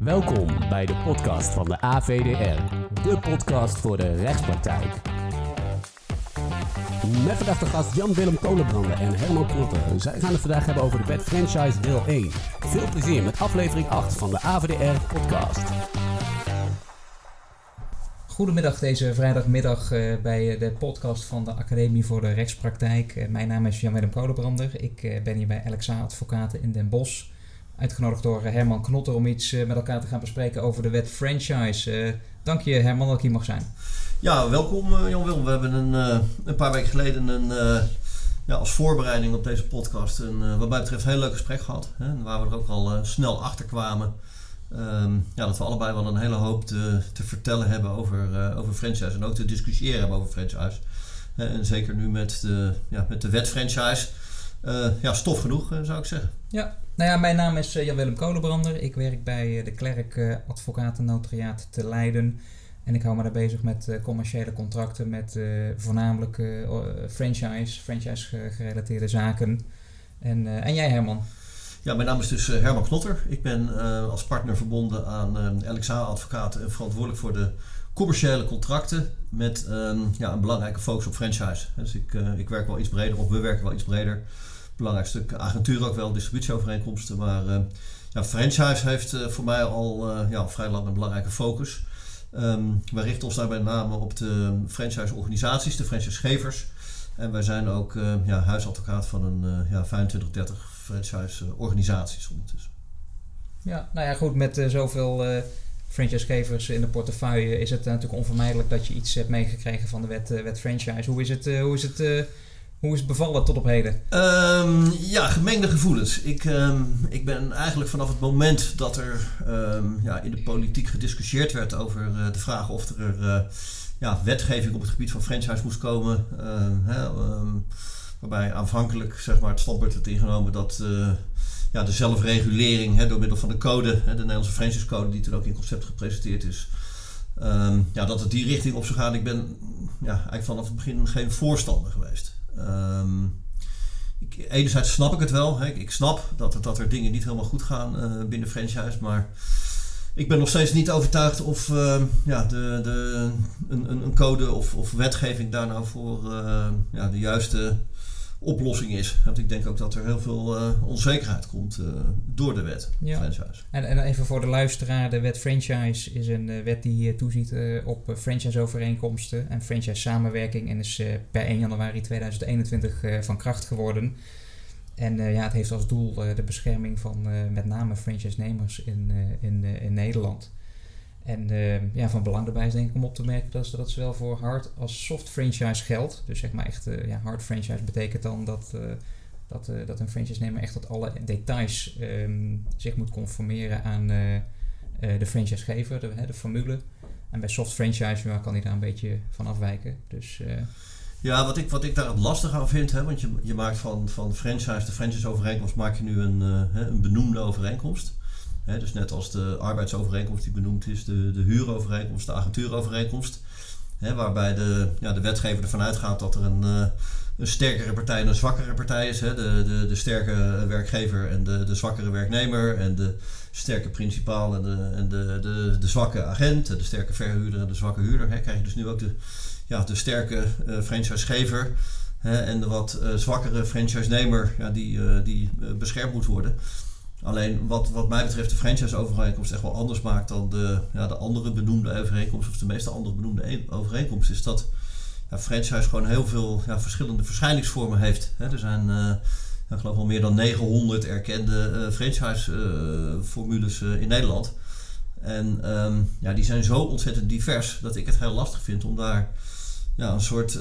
Welkom bij de podcast van de AVDR, de podcast voor de rechtspraktijk. Met vandaag de gast Jan-Willem Kolenbrander en Herman Knotter. Zij gaan het vandaag hebben over de wet franchise deel 1. Veel plezier met aflevering 8 van de AVDR podcast. Goedemiddag deze vrijdagmiddag eh, bij de podcast van de Academie voor de Rechtspraktijk. Eh, mijn naam is Jan-Willem Kolenbrander. Ik eh, ben hier bij LXA Advocaten in Den Bosch. Uitgenodigd door Herman Knotter om iets met elkaar te gaan bespreken over de wet franchise. dank je Herman dat ik hier mag zijn. Ja, welkom Jan Willem. We hebben een, een paar weken geleden een, ja, als voorbereiding op deze podcast een wat mij betreft heel leuk gesprek gehad. Hè, waar we er ook al snel achter kwamen Ehm, ja, dat we allebei wel een hele hoop te, te vertellen hebben over, uh, over franchise en ook te discussiëren hebben over franchise. en zeker nu met de, ja, met de wet franchise. Uh, ja, stof genoeg zou ik zeggen. Ja, nou ja, mijn naam is Jan-Willem Kolenbrander. Ik werk bij de Klerk Advocaten-Notariaat te Leiden. En ik hou me daar bezig met commerciële contracten, met voornamelijk franchise, franchise-gerelateerde zaken. En, en jij Herman? Ja, mijn naam is dus eh, Herman Knotter. Ik ben als partner verbonden aan uh, eh, LXA Advocaten en verantwoordelijk voor de commerciële contracten met uh, ja, een belangrijke focus op franchise. Dus ik, ik werk wel iets breder, of we werken wel iets breder. Belangrijk stuk agentuur ook wel, distributieovereenkomsten. Maar ja, franchise heeft voor mij al ja, vrij lang een belangrijke focus. Um, wij richten ons daar met name op de franchise-organisaties, de franchisegevers. En wij zijn ook ja, huisadvocaat van een ja, 25, 30 franchise-organisaties ondertussen. Ja, nou ja, goed, met uh, zoveel uh, franchisegevers in de portefeuille is het natuurlijk onvermijdelijk dat je iets hebt meegekregen van de wet, uh, wet franchise. Hoe is het, hoe is het, hoe is het bevallen tot op heden? Um, ja, gemengde gevoelens. Ik, um, ik ben eigenlijk vanaf het moment dat er um, ja, in de politiek gediscussieerd werd over de vraag of er ja, wetgeving op het gebied van franchise moest komen. Hè, Waarbij aanvankelijk zeg maar, het standpunt werd ingenomen dat uh, ja, de zelfregulering hè, door middel van de code, hè, de Nederlandse franchise code, die toen ook in concept gepresenteerd is, ja, dat het die richting op zou gaan. Ik ben ja, eigenlijk vanaf het begin geen voorstander geweest. Um, enerzijds snap ik het wel. Hè. Ik snap dat dat er dingen niet helemaal goed gaan uh, binnen franchise, maar ik ben nog steeds niet overtuigd of uh, ja, de, de, een, een code of, of wetgeving daar nou voor uh, ja, de juiste oplossing is. Want ik denk ook dat er heel veel uh, onzekerheid komt uh, door de wet ja. franchise. En, en, even voor de luisteraar, de wet franchise is een uh, wet die toeziet op franchise-overeenkomsten en franchise-samenwerking en is per 1 januari 2021 van kracht geworden. En ja, het heeft als doel de bescherming van met name franchise-nemers in, in, in Nederland. En uh, ja, van belang daarbij is denk ik om op te merken dat, dat zowel voor hard als soft franchise geldt. Dus zeg maar echt, uh, ja, hard franchise betekent dan dat, uh, dat, dat een franchise-nemer echt tot alle details um, zich moet conformeren aan de franchisegever, de, de formule. En bij soft franchise ja, kan hij daar een beetje van afwijken. Dus, ja, wat ik, wat ik daar het lastig aan vind, hè, want je, je maakt van, van franchise, de franchise-overeenkomst, maak je nu een, een benoemde overeenkomst dus net als de arbeidsovereenkomst die benoemd is, de, de huurovereenkomst, de agentuurovereenkomst. waarbij de, ja, de wetgever ervan uitgaat dat er een, uh, een sterkere partij en een zwakkere partij is. de, de, de sterke werkgever en de, de zwakkere werknemer. En de sterke principaal en de, en de, de, de zwakke agent. De sterke verhuurder en de zwakke huurder. He, krijg je dus nu ook de, ja, de sterke uh, franchisegever. en de wat zwakkere franchisenemer ja, die, die beschermd moet worden. Alleen wat, wat mij betreft de franchise-overeenkomst echt wel anders maakt dan de, ja, de andere benoemde overeenkomst, of de meeste andere benoemde overeenkomsten, is dat ja, franchise gewoon heel veel ja, verschillende verschijningsvormen heeft. er zijn, uh, ik geloof wel meer dan 900 erkende uh, franchise-formules uh, in Nederland. En um, ja, die zijn zo ontzettend divers dat ik het heel lastig vind om daar ja, een soort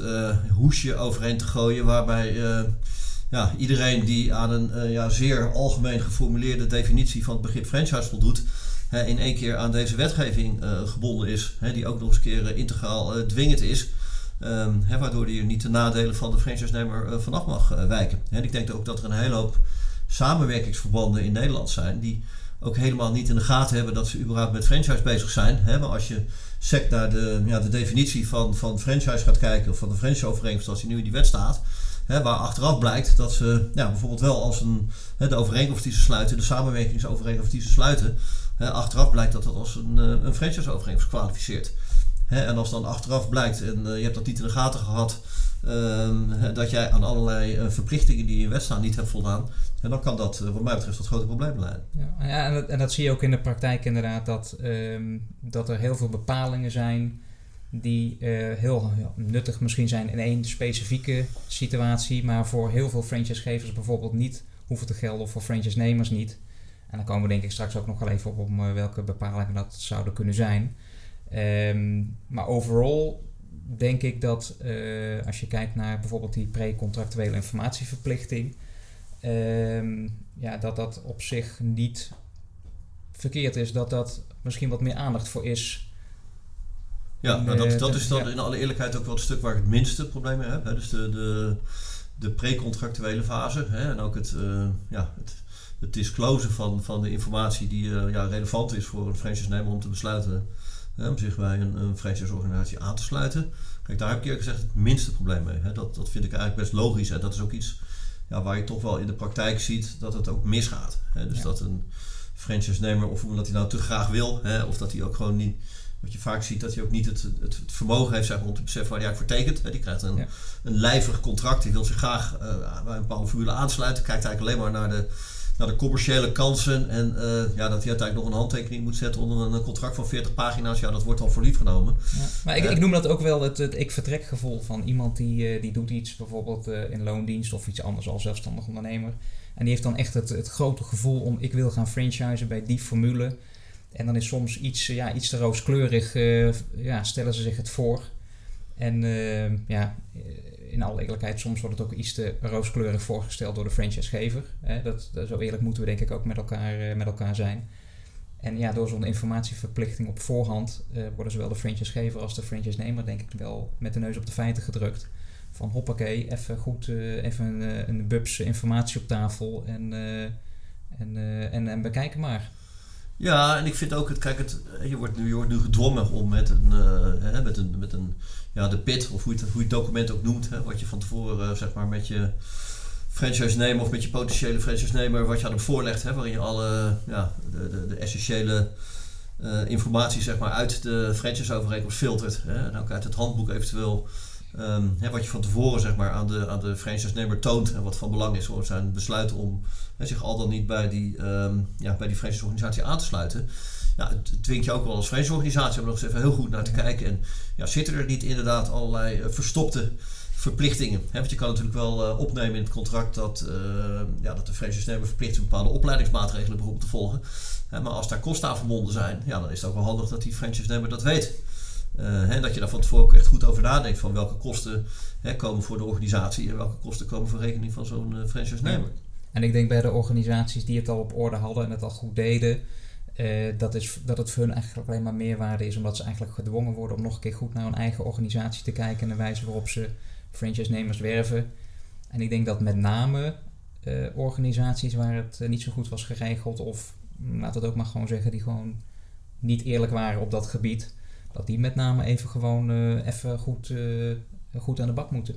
hoesje overheen te gooien waarbij ja, iedereen die aan een uh, ja, zeer algemeen geformuleerde definitie van het begrip franchise voldoet, in één keer aan deze wetgeving uh, gebonden is, die ook nog eens een keer uh, integraal dwingend is. Um, hè, waardoor die er niet de nadelen van de franchise-nemer vanaf mag wijken. Hè, ik denk ook dat er een hele hoop samenwerkingsverbanden in Nederland zijn die ook helemaal niet in de gaten hebben dat ze überhaupt met franchise bezig zijn. Maar als je sec naar de, ja, de definitie van, van franchise gaat kijken, of van de franchise-overeenkomst zoals die nu in die wet staat, Hè, waar achteraf blijkt dat ze ja, bijvoorbeeld wel als een, hè, de overeenkomst die ze sluiten, de samenwerkingsovereenkomst die ze sluiten, hè, achteraf blijkt dat dat als een, uh, een franchise-overeenkomst kwalificeert. Hè, en als dan achteraf blijkt, en uh, je hebt dat niet in de gaten gehad, um, dat jij aan allerlei uh, verplichtingen die in wet staan niet hebt voldaan, en dan kan dat, wat mij betreft, tot grote problemen leiden. Ja, en, dat, en, dat, zie je ook in de praktijk inderdaad, dat, um, dat er heel veel bepalingen zijn die uh, heel nuttig misschien zijn in één specifieke situatie, maar voor heel veel franchisegevers bijvoorbeeld niet hoeven te gelden of voor franchise-nemers niet. En dan komen we denk ik straks ook nog wel even op om uh, welke bepalingen dat zouden kunnen zijn. Um, maar overal denk ik dat uh, als je kijkt naar bijvoorbeeld die pre-contractuele informatieverplichting, um, ja, dat dat op zich niet verkeerd is, dat dat misschien wat meer aandacht voor is ja, nou dat, dat is dan in alle eerlijkheid ook wel het stuk waar ik het minste probleem mee heb. Hè. Dus de, de, de pre-contractuele fase hè, en ook het, uh, ja, het, het disclosen van, van de informatie die uh, ja, relevant is voor een franchise-nemer om te besluiten hè, om zich bij een, een franchise-organisatie aan te sluiten. Kijk, daar heb ik eerlijk gezegd het minste probleem mee. Hè. Dat, dat vind ik eigenlijk best logisch en dat is ook iets ja, waar je toch wel in de praktijk ziet dat het ook misgaat. Hè. Dus ja. dat een franchise-nemer, of omdat hij nou te graag wil, hè, of dat hij ook gewoon niet wat je vaak ziet, dat hij ook niet het, het, het vermogen heeft zeg maar, om te beseffen waar hij eigenlijk voor tekent. Die krijgt een, ja. een lijvig contract, die wil zich graag uh, bij een bepaalde formule aansluiten. Kijkt eigenlijk alleen maar naar de, naar de commerciële kansen. En uh, ja, dat hij uiteindelijk nog een handtekening moet zetten onder een contract van 40 pagina's. Ja, dat wordt al voor lief genomen. Ja. Maar ik, uh, ik noem dat ook wel het, het ik-vertrekgevoel van iemand die, die doet iets, bijvoorbeeld in loondienst of iets anders als zelfstandig ondernemer. En die heeft dan echt het, het grote gevoel om ik wil gaan franchisen bij die formule. En dan is soms iets, ja, iets te rooskleurig, uh, ja, stellen ze zich het voor. En uh, ja, in alle eerlijkheid, soms wordt het ook iets te rooskleurig voorgesteld door de franchisegever. Dat, dat, zo eerlijk moeten we denk ik ook met elkaar, uh, met elkaar zijn. En ja, door zo'n informatieverplichting op voorhand worden zowel de franchisegever als de franchise-nemer denk ik wel met de neus op de feiten gedrukt. Van hoppakee, even goed, even een, een bubs informatie op tafel en, en, en, en bekijken maar. Ja, en ik vind ook, het, kijk, het, je, wordt nu, je wordt nu gedwongen om met een, uh, met een, met een ja, de PIT, of hoe je het, hoe je het document ook noemt, hè, wat je van tevoren uh, zeg maar met je franchise-nemer of met je potentiële franchise-nemer, wat je aan hem voorlegt, hè, waarin je alle ja, de, de, de essentiële uh, informatie zeg maar, uit de franchise-overeenkomst filtert. Hè, en ook uit het handboek eventueel Um, hè, wat je van tevoren zeg maar, aan de, aan de franchise-nemer toont en wat van belang is voor zijn besluit om hè, zich al dan niet bij die, um, ja, bij die franchise-organisatie aan te sluiten. Ja, het dwingt je ook wel als franchise-organisatie om nog eens even heel goed naar te kijken. En ja, zitten er niet inderdaad allerlei uh, verstopte verplichtingen? Hè, want je kan natuurlijk wel uh, opnemen in het contract dat, uh, ja, dat de franchise-nemer verplicht is bepaalde opleidingsmaatregelen bijvoorbeeld te volgen. Hè, maar als daar kosten aan verbonden zijn, ja, dan is het ook wel handig dat die franchise-nemer dat weet. En dat je daar van tevoren ook echt goed over nadenkt van welke kosten hè, komen voor de organisatie en welke kosten komen voor rekening van zo'n uh, franchise-nemer. En ik denk bij de organisaties die het al op orde hadden en het al goed deden, uh, dat, is, dat het voor hun eigenlijk alleen maar meerwaarde is, omdat ze eigenlijk gedwongen worden om nog een keer goed naar hun eigen organisatie te kijken en de wijze waarop ze franchise-nemers werven. En ik denk dat met name organisaties waar het niet zo goed was geregeld, of laat het ook maar gewoon zeggen, die gewoon niet eerlijk waren op dat gebied dat die met name even gewoon uh, even goed, uh, goed aan de bak moeten.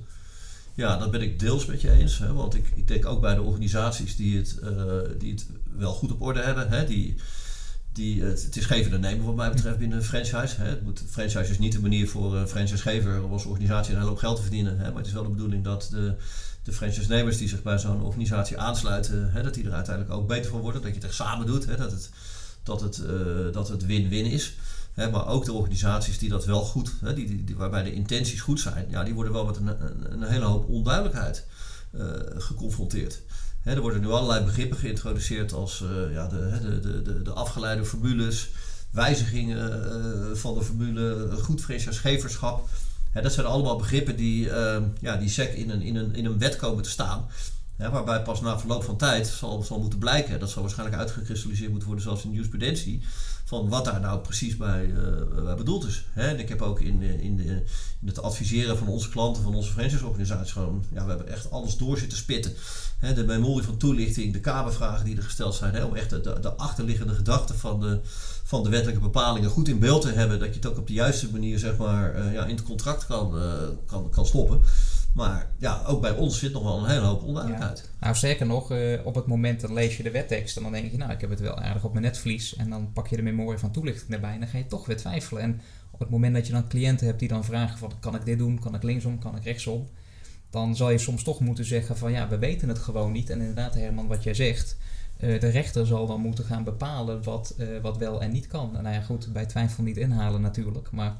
Ja, dat ben ik deels met je eens. Hè, want ik, ik denk ook bij de organisaties die het, uh, die het wel goed op orde hebben, hè, die, die het, is geven en nemen wat mij betreft binnen een franchise. Hè. Het moet, franchise is niet de manier voor een franchisegever als organisatie een hele hoop geld te verdienen. Hè, maar het is wel de bedoeling dat de, de franchise-nemers die zich bij zo'n organisatie aansluiten, hè, dat die er uiteindelijk ook beter van worden. Dat je het echt samen doet, hè, dat het dat het, dat het win-win is. Hè, maar ook de organisaties die dat wel goed, hè, die, die, waarbij de intenties goed zijn, ja, die worden wel met een, een, hele hoop onduidelijkheid uh, geconfronteerd. Hè, er worden nu allerlei begrippen geïntroduceerd als uh, ja, de, de, de, de, de afgeleide formules, wijzigingen uh, van de formule, goed franchisegeverschap. Dat zijn allemaal begrippen die, ja, die SEC in een, in, een, in een wet komen te staan. Waarbij pas na verloop van tijd zal, zal moeten blijken, dat zal waarschijnlijk uitgekristalliseerd moeten worden zoals in jurisprudentie, van wat daar nou precies bij, uh, bedoeld is. Hè? En ik heb ook in, in, de, in, het adviseren van onze klanten, van onze franchise-organisaties, gewoon, ja, we hebben echt alles door zitten spitten. Hè? De memorie van toelichting, de kamervragen die er gesteld zijn, hè? om echt de, de achterliggende gedachten van de, van de wettelijke bepalingen goed in beeld te hebben, dat je het ook op de juiste manier zeg maar, ja, in het contract kan, kan, kan stoppen. Maar ja, ook bij ons zit nog wel een hele hoop onduidelijkheid. Nou, sterker nog, uh, op het moment dan lees je de wettekst en dan denk je, nou, ik heb het wel aardig op mijn netvlies. En dan pak je de memorie van toelichting erbij en dan ga je toch weer twijfelen. En op het moment dat je dan cliënten hebt die dan vragen van, kan ik dit doen, kan ik linksom, kan ik rechtsom? Dan zal je soms toch moeten zeggen van, ja, we weten het gewoon niet. En inderdaad, Herman, wat jij zegt, uh, de rechter zal dan moeten gaan bepalen wat, uh, wat wel en niet kan. En nou ja, goed, bij twijfel niet inhalen natuurlijk, maar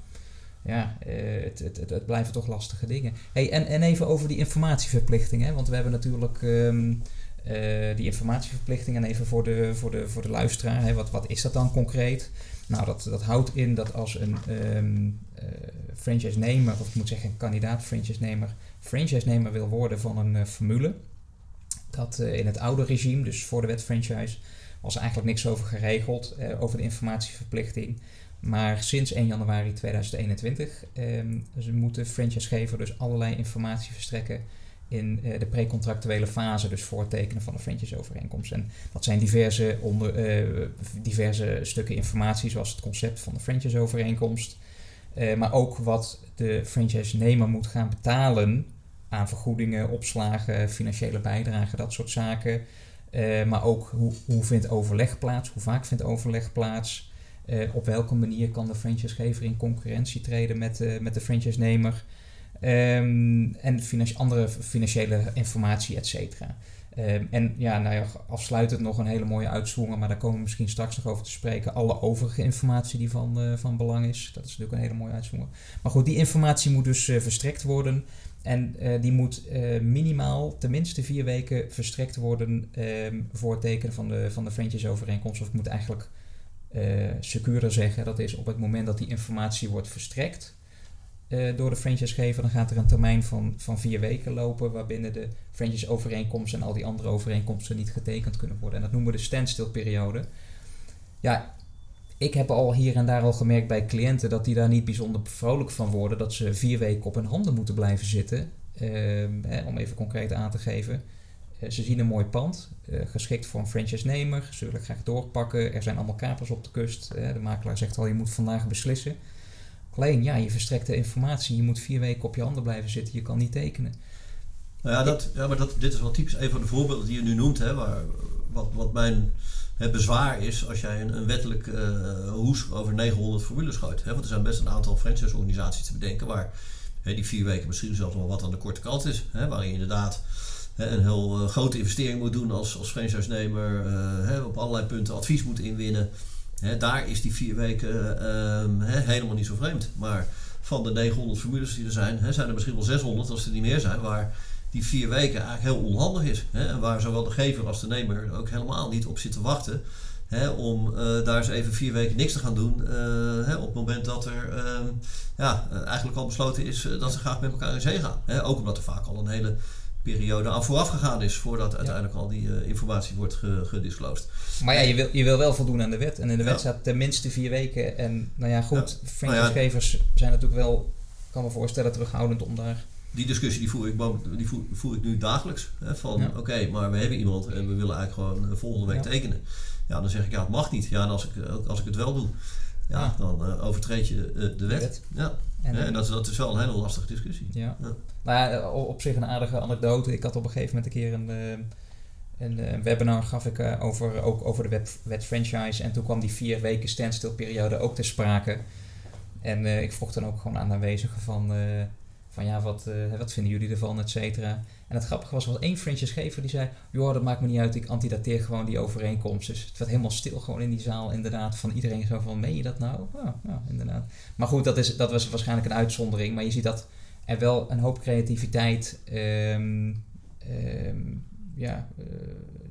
ja, uh, het, het, het, het, blijven toch lastige dingen. Hey, en, en even over die informatieverplichting, hè? want we hebben natuurlijk um, uh, die informatieverplichting en even voor de, voor de, voor de luisteraar, hè? Wat, wat is dat dan concreet? Nou, dat, dat houdt in dat als een um, franchise-nemer, of ik moet zeggen een kandidaat franchise-nemer, franchise-nemer wil worden van een formule, dat in het oude regime, dus voor de wet franchise, was eigenlijk niks over geregeld, over de informatieverplichting. Maar sinds 1 januari 2021 ehm, moet de franchisegever dus allerlei informatie verstrekken in uh, de precontractuele fase, dus voor tekenen van een franchiseovereenkomst. En dat zijn diverse, onder, uh, diverse stukken informatie, zoals het concept van de franchiseovereenkomst. Uh, maar ook wat de franchise-nemer moet gaan betalen aan vergoedingen, opslagen, financiële bijdragen, dat soort zaken. maar ook hoe, hoe vindt overleg plaats, hoe vaak vindt overleg plaats. Uh, op welke manier kan de franchisegever in concurrentie treden met, uh, met de franchise-nemer? Um, en andere financiële informatie, et cetera. Um, en ja, nou ja, afsluitend nog een hele mooie uitzwongen, maar daar komen we misschien straks nog over te spreken. Alle overige informatie die van, uh, van belang is. Dat is natuurlijk een hele mooie uitzwongen. Maar goed, die informatie moet dus verstrekt worden. En die moet minimaal tenminste vier weken verstrekt worden um, voor het tekenen van de, van de franchise-overeenkomst. Of ik moet eigenlijk uh, zeggen. Dat is op het moment dat die informatie wordt verstrekt uh, door de franchisegever, dan gaat er een termijn van, van vier weken lopen waarbinnen de franchise-overeenkomsten en al die andere overeenkomsten niet getekend kunnen worden. En dat noemen we de standstill-periode. Ja, ik heb al hier en daar al gemerkt bij cliënten dat die daar niet bijzonder vrolijk van worden, dat ze vier weken op hun handen moeten blijven zitten. Uh, hè, om even concreet aan te geven. Eh, ze zien een mooi pand, uh, geschikt voor een franchise-nemer. Ze willen graag doorpakken. Er zijn allemaal kapers op de kust. De makelaar zegt al, je moet vandaag beslissen. Alleen, ja, je verstrekt de informatie. Je moet vier weken op je handen blijven zitten. Je kan niet tekenen. Nou ja, dat, ja maar dat, dit is wel typisch. Een van de voorbeelden die je nu noemt, hè, waar, wat, wat mijn het bezwaar is als jij een, een wettelijk uh, hoes over 900 formules gooit. Hè, want er zijn best een aantal franchise-organisaties te bedenken waar hè, die vier weken misschien zelfs wel wat aan de korte kant is. Hè, waarin je inderdaad een heel uh, grote investering moet doen als, als franchise-nemer, uh, op allerlei punten advies moet inwinnen. Daar is die vier weken uh, helemaal niet zo vreemd. Maar van de 900 formules die er zijn, zijn er misschien wel 600 als er niet meer zijn, waar die vier weken eigenlijk heel onhandig is. en waar zowel de gever als de nemer ook helemaal niet op zit te wachten. om daar eens even vier weken niks te gaan doen. op het moment dat er ehm, ja, eigenlijk al besloten is dat ze graag met elkaar in zee gaan. ook omdat er vaak al een hele periode aan vooraf gegaan is voordat uiteindelijk al die uh, informatie wordt gedisclosed. Maar ja, je wil, je wil wel voldoen aan de wet. En in de wet ja. staat tenminste vier weken. En nou ja, goed, ja. nou ja. zijn natuurlijk wel, kan me voorstellen, terughoudend om daar... Die discussie die voer ik, die voer, voer ik nu dagelijks. Hè, van oké, okay, maar we hebben iemand en we willen eigenlijk gewoon uh, volgende week tekenen. Ja, dan zeg ik ja, het mag niet. Ja, en als ik, als ik het wel doe, ja, dan uh, overtreed je de wet. De wet. Ja. En, en dat, dat, is wel een hele lastige discussie. Ja. ja. Nou ja, op zich een aardige anekdote. Ik had op een gegeven moment een keer een, een, een webinar gaf ik uh, over, ook over de wet, wet, franchise. En toen kwam die vier weken standstill-periode ook ter sprake. En ik vroeg dan ook gewoon aan de aanwezigen van, van ja, wat, wat vinden jullie ervan, et cetera. En het grappige was, was één franchisegever die zei... joh, dat maakt me niet uit, ik antidateer gewoon die overeenkomst. Dus het werd helemaal stil gewoon in die zaal inderdaad van iedereen zo van... meen je dat nou? Ja, ja inderdaad. Maar goed, dat, is, dat was waarschijnlijk een uitzondering. Maar je ziet dat er wel een hoop creativiteit... Um, um, ja, uh,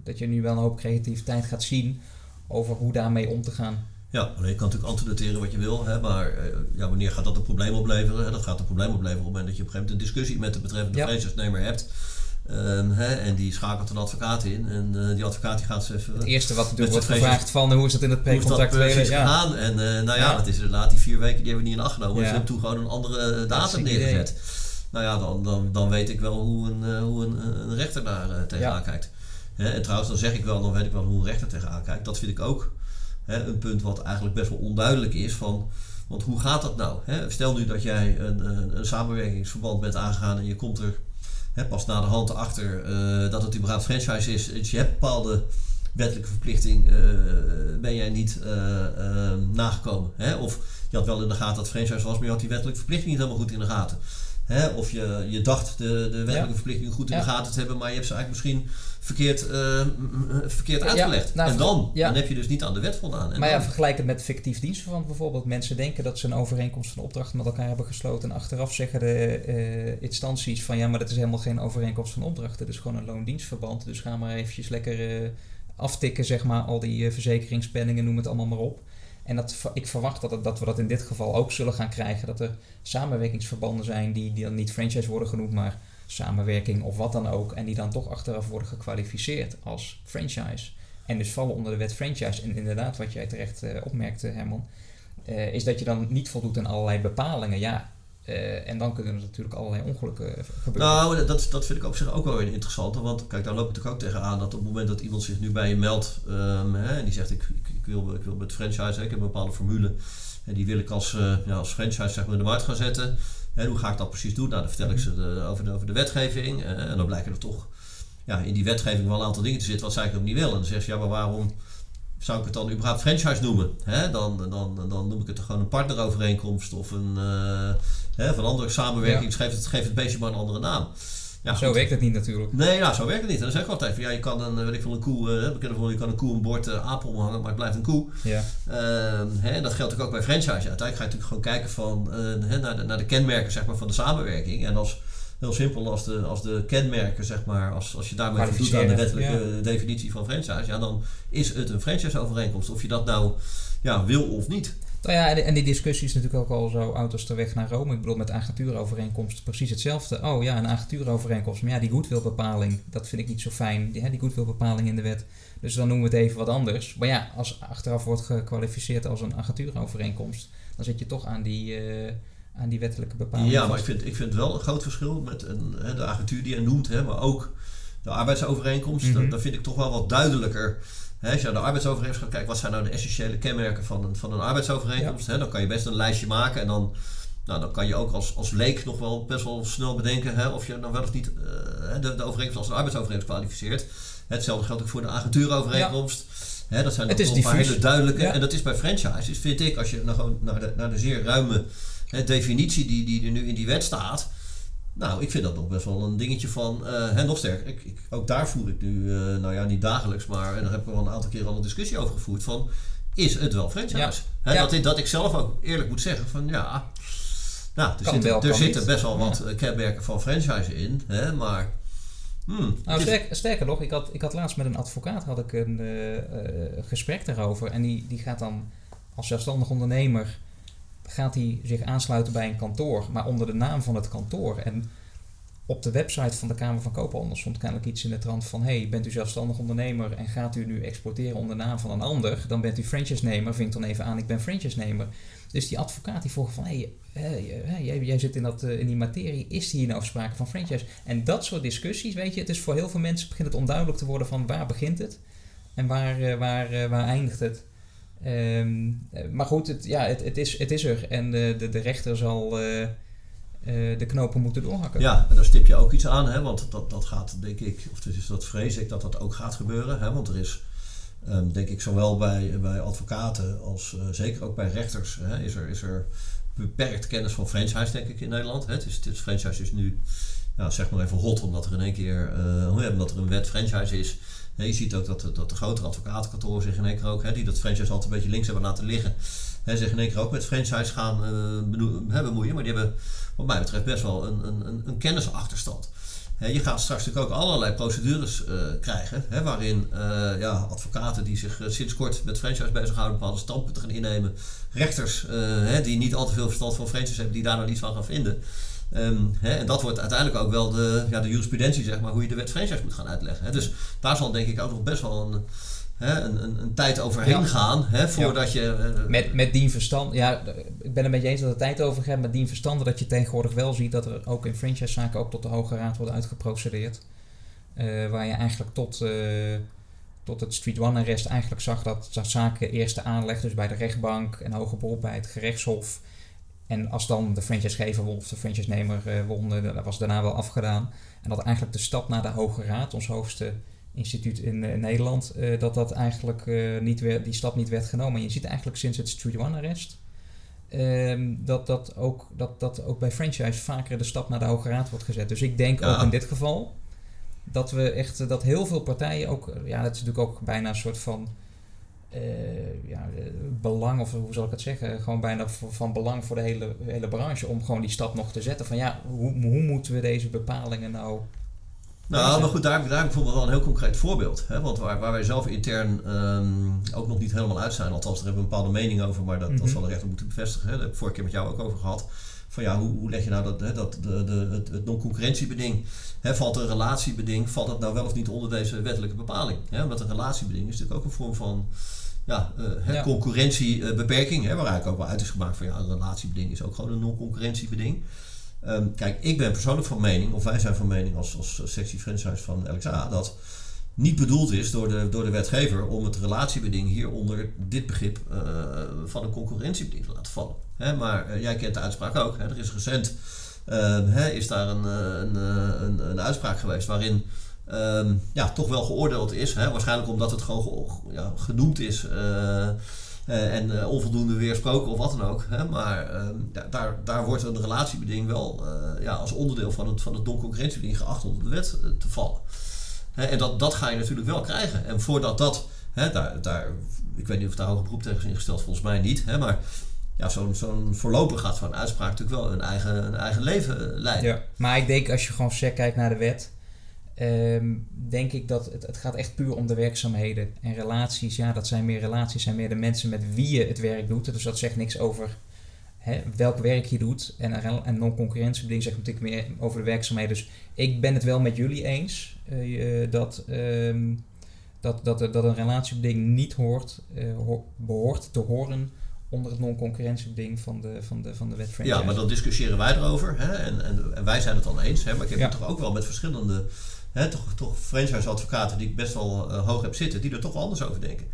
dat je nu wel een hoop creativiteit gaat zien over hoe daarmee om te gaan. Ja, alleen je kan natuurlijk antidateren wat je wil, hè, maar uh, ja, wanneer gaat dat een probleem opleveren? Hè? Dat gaat een probleem opleveren op het moment dat je op een gegeven moment een discussie met de betreffende ja. franchise-nemer hebt. Um, hè, en die schakelt een advocaat in en uh, die advocaat die gaat ze even... Het eerste wat natuurlijk wordt gevraagd van hoe is dat in het precontractuele... ja. gegaan? En uh, nou ja, ja, dat is inderdaad die vier weken die hebben we niet in acht genomen. Ja. Ze hebben toen gewoon een andere datum neergezet. Idee. Nou ja, dan, dan, dan weet ik wel hoe een, hoe een, een rechter daar uh, tegenaan kijkt. Hè, en trouwens, dan zeg ik wel, dan weet ik wel hoe een rechter tegenaan kijkt. Dat vind ik ook hè, een punt wat eigenlijk best wel onduidelijk is. Van, want hoe gaat dat nou? Hè? Stel nu dat jij een, een, een samenwerkingsverband bent aangegaan en je komt er hè, pas na de hand erachter uh, dat het überhaupt franchise is. Dus je hebt bepaalde wettelijke verplichting, uh, ben jij niet nagekomen. Hè? Of je had wel in de gaten dat franchise was, maar je had die wettelijke verplichting niet helemaal goed in de gaten. Hè? Of je, je dacht de, de wettelijke ja. verplichtingen goed in de gaten te hebben, maar je hebt ze eigenlijk misschien verkeerd, uh, verkeerd uitgelegd. Nou, en dan, dan heb je dus niet aan de wet voldaan. En maar ja, vergelijk het met fictief dienstverband bijvoorbeeld. Mensen denken dat ze een overeenkomst van opdracht met elkaar hebben gesloten. En achteraf zeggen de uh, instanties van ja, maar dat is helemaal geen overeenkomst van opdracht. Het is gewoon een loondienstverband. Dus ga maar eventjes lekker aftikken, zeg maar, al die verzekeringspenningen, noem het allemaal maar op. En dat, ik verwacht dat, dat we dat in dit geval ook zullen gaan krijgen. Dat er samenwerkingsverbanden zijn die, die dan niet franchise worden genoemd, maar samenwerking of wat dan ook. En die dan toch achteraf worden gekwalificeerd als franchise. En dus vallen onder de wet franchise. En inderdaad, wat jij terecht uh, opmerkte, Herman, uh, is dat je dan niet voldoet aan allerlei bepalingen. Ja, uh, en dan kunnen er natuurlijk allerlei ongelukken gebeuren. Nou, dat, dat vind ik op zich ook wel interessant. Want kijk, daar loop ik natuurlijk ook tegenaan dat op het moment dat iemand zich nu bij je meldt um, hè, en die zegt: ik, ik, wil, ik wil met franchise, hè, ik heb een bepaalde formule. En die wil ik als, ja, als franchise zeg maar, in de markt gaan zetten. En hoe ga ik dat precies doen? Nou, dan vertel ik ze over, de, over de wetgeving. Uh, en dan blijken er toch ja, in die wetgeving wel een aantal dingen te zitten wat zij ook niet willen. En dan zeg je, ja, maar waarom zou ik het dan überhaupt franchise noemen? Hè? Dan, dan, dan noem ik het gewoon een partnerovereenkomst of een, uh, hè, van andere samenwerking. Ja. Geef, het, geef het beestje maar een andere naam. Ja, zo werkt het niet natuurlijk. Nee, nou, zo werkt het niet. En dan zeg ik altijd van ja, je kan een, weet ik veel, een koe, uh, bekend je kan een koe een bord uh, apen hangen, maar het blijft een koe. Ja. Uh, hè, dat geldt ook bij franchise. Uiteindelijk ga je natuurlijk gewoon kijken van, hè, naar, de, naar de kenmerken zeg maar, van de samenwerking. En als heel simpel als de, als de kenmerken, zeg maar, als, als je daarmee voldoet aan de wettelijke definitie van franchise, ja, dan is het een franchise-overeenkomst. Of je dat nou ja, wil of niet. Nou ja, en die discussie is natuurlijk ook al zo oud als de weg naar Rome. Ik bedoel, met agentuurovereenkomsten precies hetzelfde. Oh ja, een agentuurovereenkomst. Maar ja, die goodwillbepaling, dat vind ik niet zo fijn. Die, die goodwillbepaling in de wet. Dus dan noemen we het even wat anders. Maar ja, als achteraf wordt gekwalificeerd als een agentuurovereenkomst, dan zit je toch aan die, uh, aan die wettelijke bepaling. Ja, maar ik vind, ik vind wel een groot verschil met een, de agentuur die je noemt, hè, maar ook de arbeidsovereenkomst. Mm dat, vind ik toch wel wat duidelijker als je naar de arbeidsovereenkomst gaat kijken, wat zijn nou de essentiële kenmerken van een, van een arbeidsovereenkomst? dan kan je best een lijstje maken en dan, nou, dan kan je ook als, als leek nog wel best wel snel bedenken of je nou wel of niet uh, de, de overeenkomst als een arbeidsovereenkomst kwalificeert. Hetzelfde geldt ook voor de agentuurovereenkomst. Ja. dat zijn nog een paar hele duidelijke. En dat is bij franchises, vind ik, als je nou gewoon naar de, naar de zeer ruime definitie die, die er nu in die wet staat nou, ik vind dat nog best wel een dingetje van. Uh, en nog sterker, ik, ik, ook daar voer ik nu, uh, nou ja, niet dagelijks, maar en daar heb ik wel een aantal keer al een discussie over gevoerd. Van is het wel franchise? Ja. He, Dat, ik, dat ik zelf ook eerlijk moet zeggen van ja. Nou, er, zitten, wel, er zitten best wel wat ja. kenmerken van franchise in, hè, maar. Hmm, nou, sterker, sterker nog, ik had, ik had laatst met een advocaat had ik een uh, gesprek daarover. En die, die gaat dan als zelfstandig ondernemer gaat hij zich aansluiten bij een kantoor, maar onder de naam van het kantoor. En op de website van de Kamer van Koophandel stond kennelijk iets in de trant van: hey, bent u zelfstandig ondernemer en gaat u nu exporteren onder de naam van een ander, dan bent u franchise-nemer. Vink dan even aan, ik ben franchise-nemer. Dus die advocaat die vroeg van: hey, jij, jij, zit in, dat, eh, in die materie, is hier nou sprake van franchise? En dat soort discussies, weet je, het is voor heel veel mensen begint het onduidelijk te worden van waar begint het en waar, eh, waar, eh, waar eindigt het. Um, maar goed, het, ja, het, het, is, het is er. En de, de, de rechter zal uh, uh, de knopen moeten doorhakken. Ja, en daar stip je ook iets aan. Hè, want dat, dat gaat, denk ik, of dus dat vrees ik dat dat ook gaat gebeuren. Hè, want er is, um, denk ik, zowel bij, bij advocaten als zeker ook bij rechters... Hè, is, er, is er beperkt kennis van franchise, denk ik, in Nederland. Hè. Het is, het is, franchise is nu, nou, zeg maar even hot, omdat er in één keer... omdat er een wet franchise is je ziet ook dat, dat de grotere advocatenkantoren zich in één keer ook, die dat franchise altijd een beetje links hebben laten liggen, hè, zich in één keer ook met franchise gaan uh, bemoeien. Maar die hebben, wat mij betreft, best wel een, een, een kennisachterstand. je gaat straks natuurlijk ook allerlei procedures uh, krijgen, waarin uh, ja, advocaten die zich sinds kort met franchise bezighouden, bepaalde standpunten gaan innemen, rechters die niet al te veel verstand van franchise hebben, die daar nog iets van gaan vinden. Um, hè, en dat wordt uiteindelijk ook wel de, ja, de jurisprudentie, zeg maar, hoe je de wet franchise moet gaan uitleggen. Hè. Dus daar zal denk ik ook nog best wel een, hè, een, een, een, tijd overheen gaan hè, voordat je. Uh, met, met dien verstand, ja, ik ben het met je eens dat er tijd over gaat, met dien verstand dat je tegenwoordig wel ziet dat er ook in franchise-zaken ook tot de Hoge Raad wordt uitgeprocedeerd. Uh, waar je eigenlijk tot, uh, tot het Street One arrest eigenlijk zag dat zaken eerste aanleg, dus bij de rechtbank en hoger beroep bij het gerechtshof En als dan de franchisegever won of de franchise-nemer uh, won, dat was daarna wel afgedaan. En dat eigenlijk de stap naar de Hoge Raad, ons hoogste instituut in, in Nederland, uh, dat dat eigenlijk uh, niet weer, die stap niet werd genomen. En je ziet eigenlijk sinds het Street One arrest um, dat, dat, ook, dat, dat ook bij franchise vaker de stap naar de Hoge Raad wordt gezet. Dus ik denk ja. ook in dit geval dat we echt dat heel veel partijen ook, ja, dat is natuurlijk ook bijna een soort van uh, ja, belang, of hoe zal ik het zeggen, gewoon bijna van belang voor de hele, hele branche om gewoon die stap nog te zetten. Van ja, hoe, hoe moeten we deze bepalingen nou. Nou, maar goed, daar, daar heb ik bijvoorbeeld wel een heel concreet voorbeeld. Hè? Want waar, waar wij zelf intern um, ook nog niet helemaal uit zijn, althans daar hebben we een bepaalde mening over, maar dat, mm -hmm. dat zal de rechter moeten bevestigen. Hè? Daar heb ik vorige keer met jou ook over gehad. Van ja, hoe, hoe leg je nou dat, hè, dat de, de, het, het non-concurrentiebeding, hè, valt een relatiebeding, valt dat nou wel of niet onder deze wettelijke bepaling? Hè? Want een relatiebeding is natuurlijk ook een vorm van ja, uh, ja. concurrentiebeperking, hè, waar eigenlijk ook wel uit is gemaakt van ja, een relatiebeding is ook gewoon een non-concurrentiebeding. Um, kijk, ik ben persoonlijk van mening, of wij zijn van mening als, als sectie franchise van LXA, dat niet bedoeld is door de, door de wetgever om het relatiebeding hier onder dit begrip uh, van een concurrentiebeding te laten vallen. Hè, maar uh, jij kent de uitspraak ook. Hè, er is recent hè, is daar een, een, een, een uitspraak geweest waarin um, ja, toch wel geoordeeld is. Hè? Waarschijnlijk omdat het gewoon ja, genoemd is uh, uh, en uh, onvoldoende weersproken of wat dan ook. Hè? Maar ehm, daar, daar wordt een relatiebeding wel ja, als onderdeel van het, van het non-concurrentiebeding geacht onder de wet te vallen. Hè? En dat, dat ga je natuurlijk wel krijgen. En voordat dat, hè, daar, daar, ik weet niet of daar hoger beroep tegen is ingesteld, volgens mij niet. Hè? Maar ja, zo'n zo'n voorlopig gaat zo'n uitspraak natuurlijk wel een eigen, een eigen leven leiden. Ja, maar ik denk als je gewoon check kijkt naar de wet Um, denk ik dat het, het gaat echt puur om de werkzaamheden. En relaties, ja, dat zijn meer relaties, zijn meer de mensen met wie je het werk doet. Dus dat zegt niks over hè, welk werk je doet. En, en non-concurrentiebeding zegt natuurlijk meer over de werkzaamheden. Dus ik ben het wel met jullie eens uh, dat, um, dat, dat, dat een relatiebeding niet hoort, uh, ho behoort te horen onder het non-concurrentiebeding van de, van, de, van de wet franchise. Ja, maar dan discussiëren wij erover. Hè? En, en, en wij zijn het dan eens. Hè? Maar ik heb ja. het toch ook wel met verschillende hè, toch, toch franchise-advocaten die ik best wel uh, hoog heb zitten, die er toch anders over denken.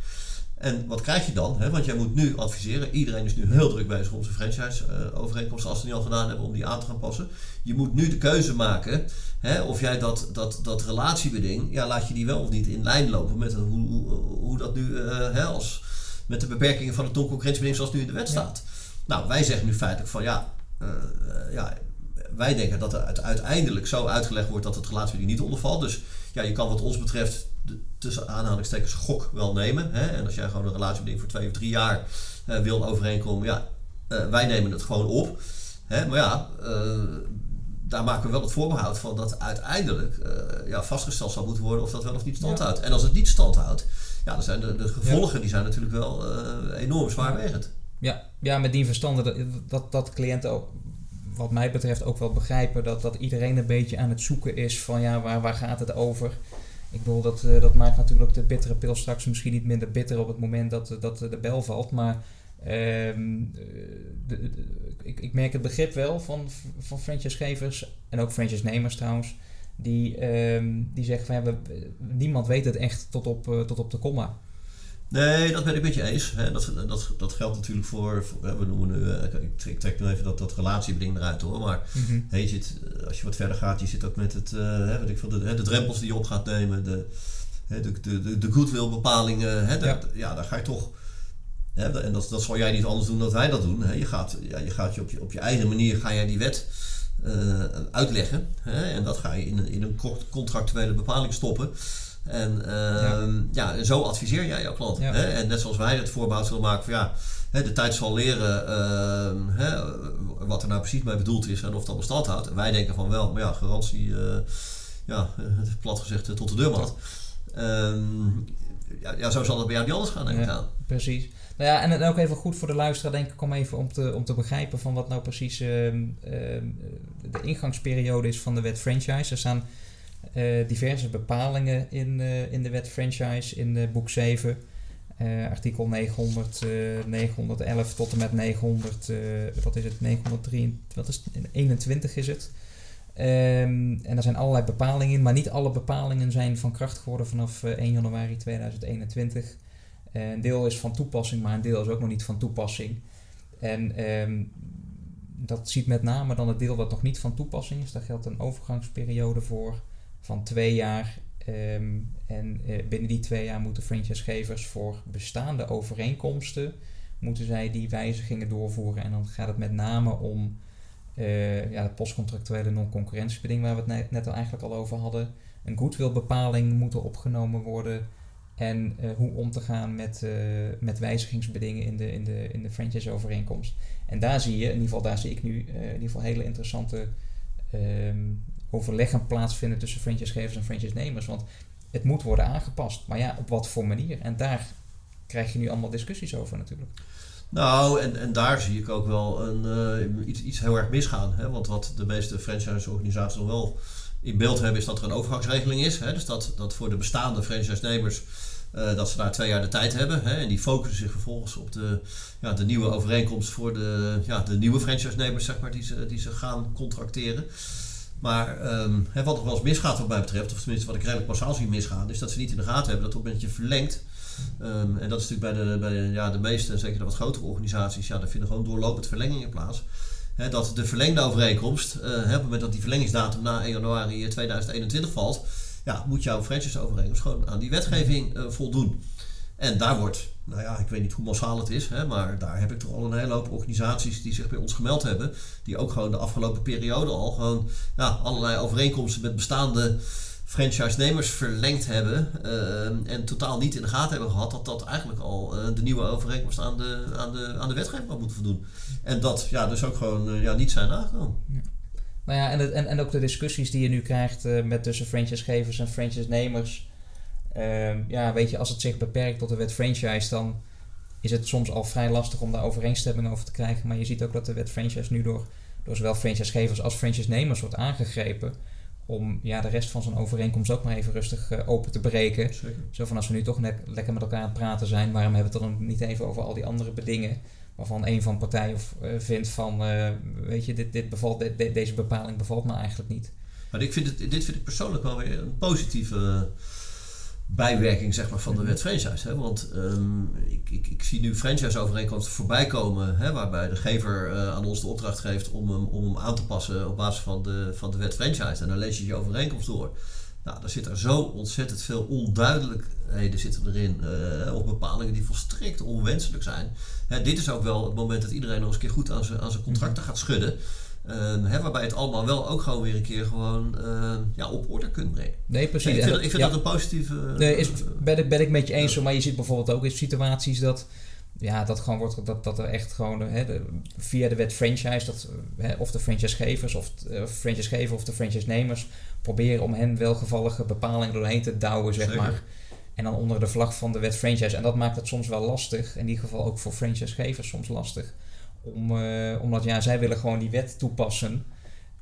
En wat krijg je dan? Hè? Want jij moet nu adviseren. Iedereen is nu heel druk bezig om zijn franchise-overeenkomsten, uh, als ze niet al gedaan hebben, om die aan te gaan passen. Je moet nu de keuze maken hè, of jij dat, dat, dat relatiebeding, ja, laat je die wel of niet in lijn lopen met hoe, hoe, hoe dat nu, uh, hè, als, met de beperkingen van het non-concurrentiebeding zoals nu in de wet staat. Ja. Nou, wij zeggen nu feitelijk van ja, uh, ja wij denken dat het uiteindelijk zo uitgelegd wordt dat het relatiebeding niet ondervalt. Dus ja, je kan wat ons betreft de, tussen aanhalingstekens gok wel nemen. Hè? En als jij gewoon een relatiebeding voor twee of drie jaar uh, wil overeenkomen, ja, uh, wij nemen het gewoon op. Hè? Maar ja, uh, daar maken we wel het voorbehoud van dat uiteindelijk ja, vastgesteld zal moeten worden of dat wel of niet stand houdt. Ja. En als het niet stand houdt, ja, dan zijn de, de gevolgen ja. die zijn natuurlijk wel enorm zwaarwegend. Ja, ja, met die verstanden dat, dat, dat cliënten ook wat mij betreft ook wel begrijpen dat, dat iedereen een beetje aan het zoeken is van ja, waar, waar gaat het over? Ik bedoel, dat, uh, dat maakt natuurlijk de bittere pil straks misschien niet minder bitter op het moment dat, dat de bel valt. Maar de, ik, ik merk het begrip wel van, van franchisegevers en ook franchise-nemers trouwens. Die, um, die zeggen van ja, we, niemand weet het echt tot op, tot op de komma. Nee, dat ben ik met je eens. Hè. Dat, dat, dat geldt natuurlijk voor, voor we noemen nu, uh, ik, ik, trek nu even dat, dat relatiebeding eruit hoor, maar mm -hmm. hey, je zit, als je wat verder gaat, je zit ook met het, uh, wat ik veel, de, de drempels die je op gaat nemen, de, de, de, de, hè, ja. ja, daar ga je toch, hè, en dat, dat zal jij niet anders doen dan wij dat doen. Hè. Je gaat, ja, je, gaat je, op je op je eigen manier ga jij die wet uh, uitleggen hè, en dat ga je in een, in een contractuele bepaling stoppen. En uh, ja. ja. zo adviseer jij jouw klant. Hè? En net zoals wij het voorbouw zullen maken van ja, hè, de tijd zal leren uh, hè, wat er nou precies mee bedoeld is en of dat bestand houdt. En wij denken van wel, maar ja, garantie, uh, ja, plat gezegd, tot de deurmat. Um, ja, ja, zo zal het bij jou niet anders gaan, denk ik aan. Precies. Nou ja, en ook even goed voor de luisteraar, denk ik, om even om te, om te begrijpen van wat nou precies ehm, de ingangsperiode is van de wet franchise. Er staan diverse bepalingen in, uh, in de wet franchise in uh, boek 7. artikel 900, 911 tot en met 900, wat is het, 903, wat is het, 21 is het. Um, en er zijn allerlei bepalingen in, maar niet alle bepalingen zijn van kracht geworden vanaf 1 januari 2021. een deel is van toepassing, maar een deel is ook nog niet van toepassing. En um, dat ziet met name dan het deel wat nog niet van toepassing is. Daar geldt een overgangsperiode voor van twee jaar. Ehm, en eh, binnen die twee jaar moeten franchisegevers voor bestaande overeenkomsten moeten zij die wijzigingen doorvoeren. En dan gaat het met name om uh, ja, de postcontractuele non-concurrentiebeding waar we het net, al eigenlijk al over hadden. Een goodwillbepaling moet er opgenomen worden. En uh, hoe om te gaan met, met wijzigingsbedingen in de, in de, in de franchise-overeenkomst. En daar zie je, in ieder geval daar zie ik nu in ieder geval hele interessante um, overleggen plaatsvinden tussen franchisegevers en franchise-nemers. Want het moet worden aangepast. Maar ja, op wat voor manier? En daar krijg je nu allemaal discussies over natuurlijk. Nou, en, en daar zie ik ook wel een, uh, iets, iets heel erg misgaan. Hè? Want wat de meeste franchise-organisaties nog wel in beeld hebben, is dat er een overgangsregeling is. Hè? Dus dat, dat voor de bestaande franchise-nemers uh, dat ze daar twee jaar de tijd hebben. Hè? En die focussen zich vervolgens op de, ja, de nieuwe overeenkomst voor de, ja, de nieuwe franchise-nemers, zeg maar, die ze, die ze gaan contracteren. Maar hè, wat er wel eens misgaat, wat mij betreft, of tenminste wat ik redelijk massaal zie misgaan, is dat ze niet in de gaten hebben dat op het moment dat je verlengt Um, en dat is natuurlijk bij de, bij ja, de meeste, zeker de wat grotere organisaties, ja, daar vinden gewoon doorlopend verlengingen plaats. Dat de verlengde overeenkomst, uh, op het moment dat die verlengingsdatum na 1 januari 2021 valt, ja, moet jouw franchise-overeenkomst gewoon aan die wetgeving uh, voldoen. En daar wordt, nou ja, ik weet niet hoe massaal het is, hè, maar daar heb ik toch al een hele hoop organisaties die zich bij ons gemeld hebben, die ook gewoon de afgelopen periode al gewoon ja, allerlei overeenkomsten met bestaande franchise-nemers verlengd hebben uh, en totaal niet in de gaten hebben gehad dat dat eigenlijk al uh, de nieuwe overeenkomst aan de, aan de, aan de wetgeving had moeten voldoen. En dat ja, dus ook gewoon uh, ja, niet zijn aangekomen. Ja. Nou ja, en, het, en, en ook de discussies die je nu krijgt met tussen franchisegevers en franchise-nemers. Ehm, ja, weet je, als het zich beperkt tot de wet franchise, dan is het soms al vrij lastig om daar overeenstemming over te krijgen. Maar je ziet ook dat de wet franchise nu door, door zowel franchisegevers als franchise-nemers wordt aangegrepen om ja, de rest van zo'n overeenkomst ook maar even rustig uh, open te breken. Zeker. Zo van als we nu toch net lekker met elkaar aan het praten zijn, waarom hebben we het dan niet even over al die andere bedingen? Waarvan een van partijen of, uh, vindt van, uh, weet je, dit, dit bevalt, dit, deze bepaling bevalt me eigenlijk niet. Maar ik vind het, dit vind ik persoonlijk wel weer een positieve bijwerking zeg maar, van de mhm. wet franchise. Hè? Want um, ik, ik, ik zie nu franchise-overeenkomsten voorbij komen, hè, waarbij de gever uh, aan ons de opdracht geeft om hem, om hem aan te passen op basis van de, van de wet franchise. En dan lees je je overeenkomst door. Nou, daar zit er zo ontzettend veel onduidelijkheden zitten erin, uh, of bepalingen die volstrekt onwenselijk zijn. Hè, dit is ook wel het moment dat iedereen nog eens een keer goed aan zijn, aan zijn contracten gaat schudden. Um, hè, waarbij het allemaal wel ook gewoon weer een keer gewoon uh, ja, op orde kunt brengen. Nee, precies. ik vind, dat, ik vind ja. dat een positieve. nee, is, ben, ik, ben ik met je eens, maar je ziet bijvoorbeeld ook in situaties dat. Ja, dat gewoon wordt dat, dat er echt gewoon hè, de, via de wet franchise, dat, hè, of de franchisegevers of de franchisegever of de franchise-nemers proberen om hen welgevallige bepalingen doorheen te douwen, zeg Zeker. maar. En dan onder de vlag van de wet franchise. En dat maakt het soms wel lastig. In ieder geval ook voor franchisegevers soms lastig om, uh, omdat ja, zij willen gewoon die wet toepassen.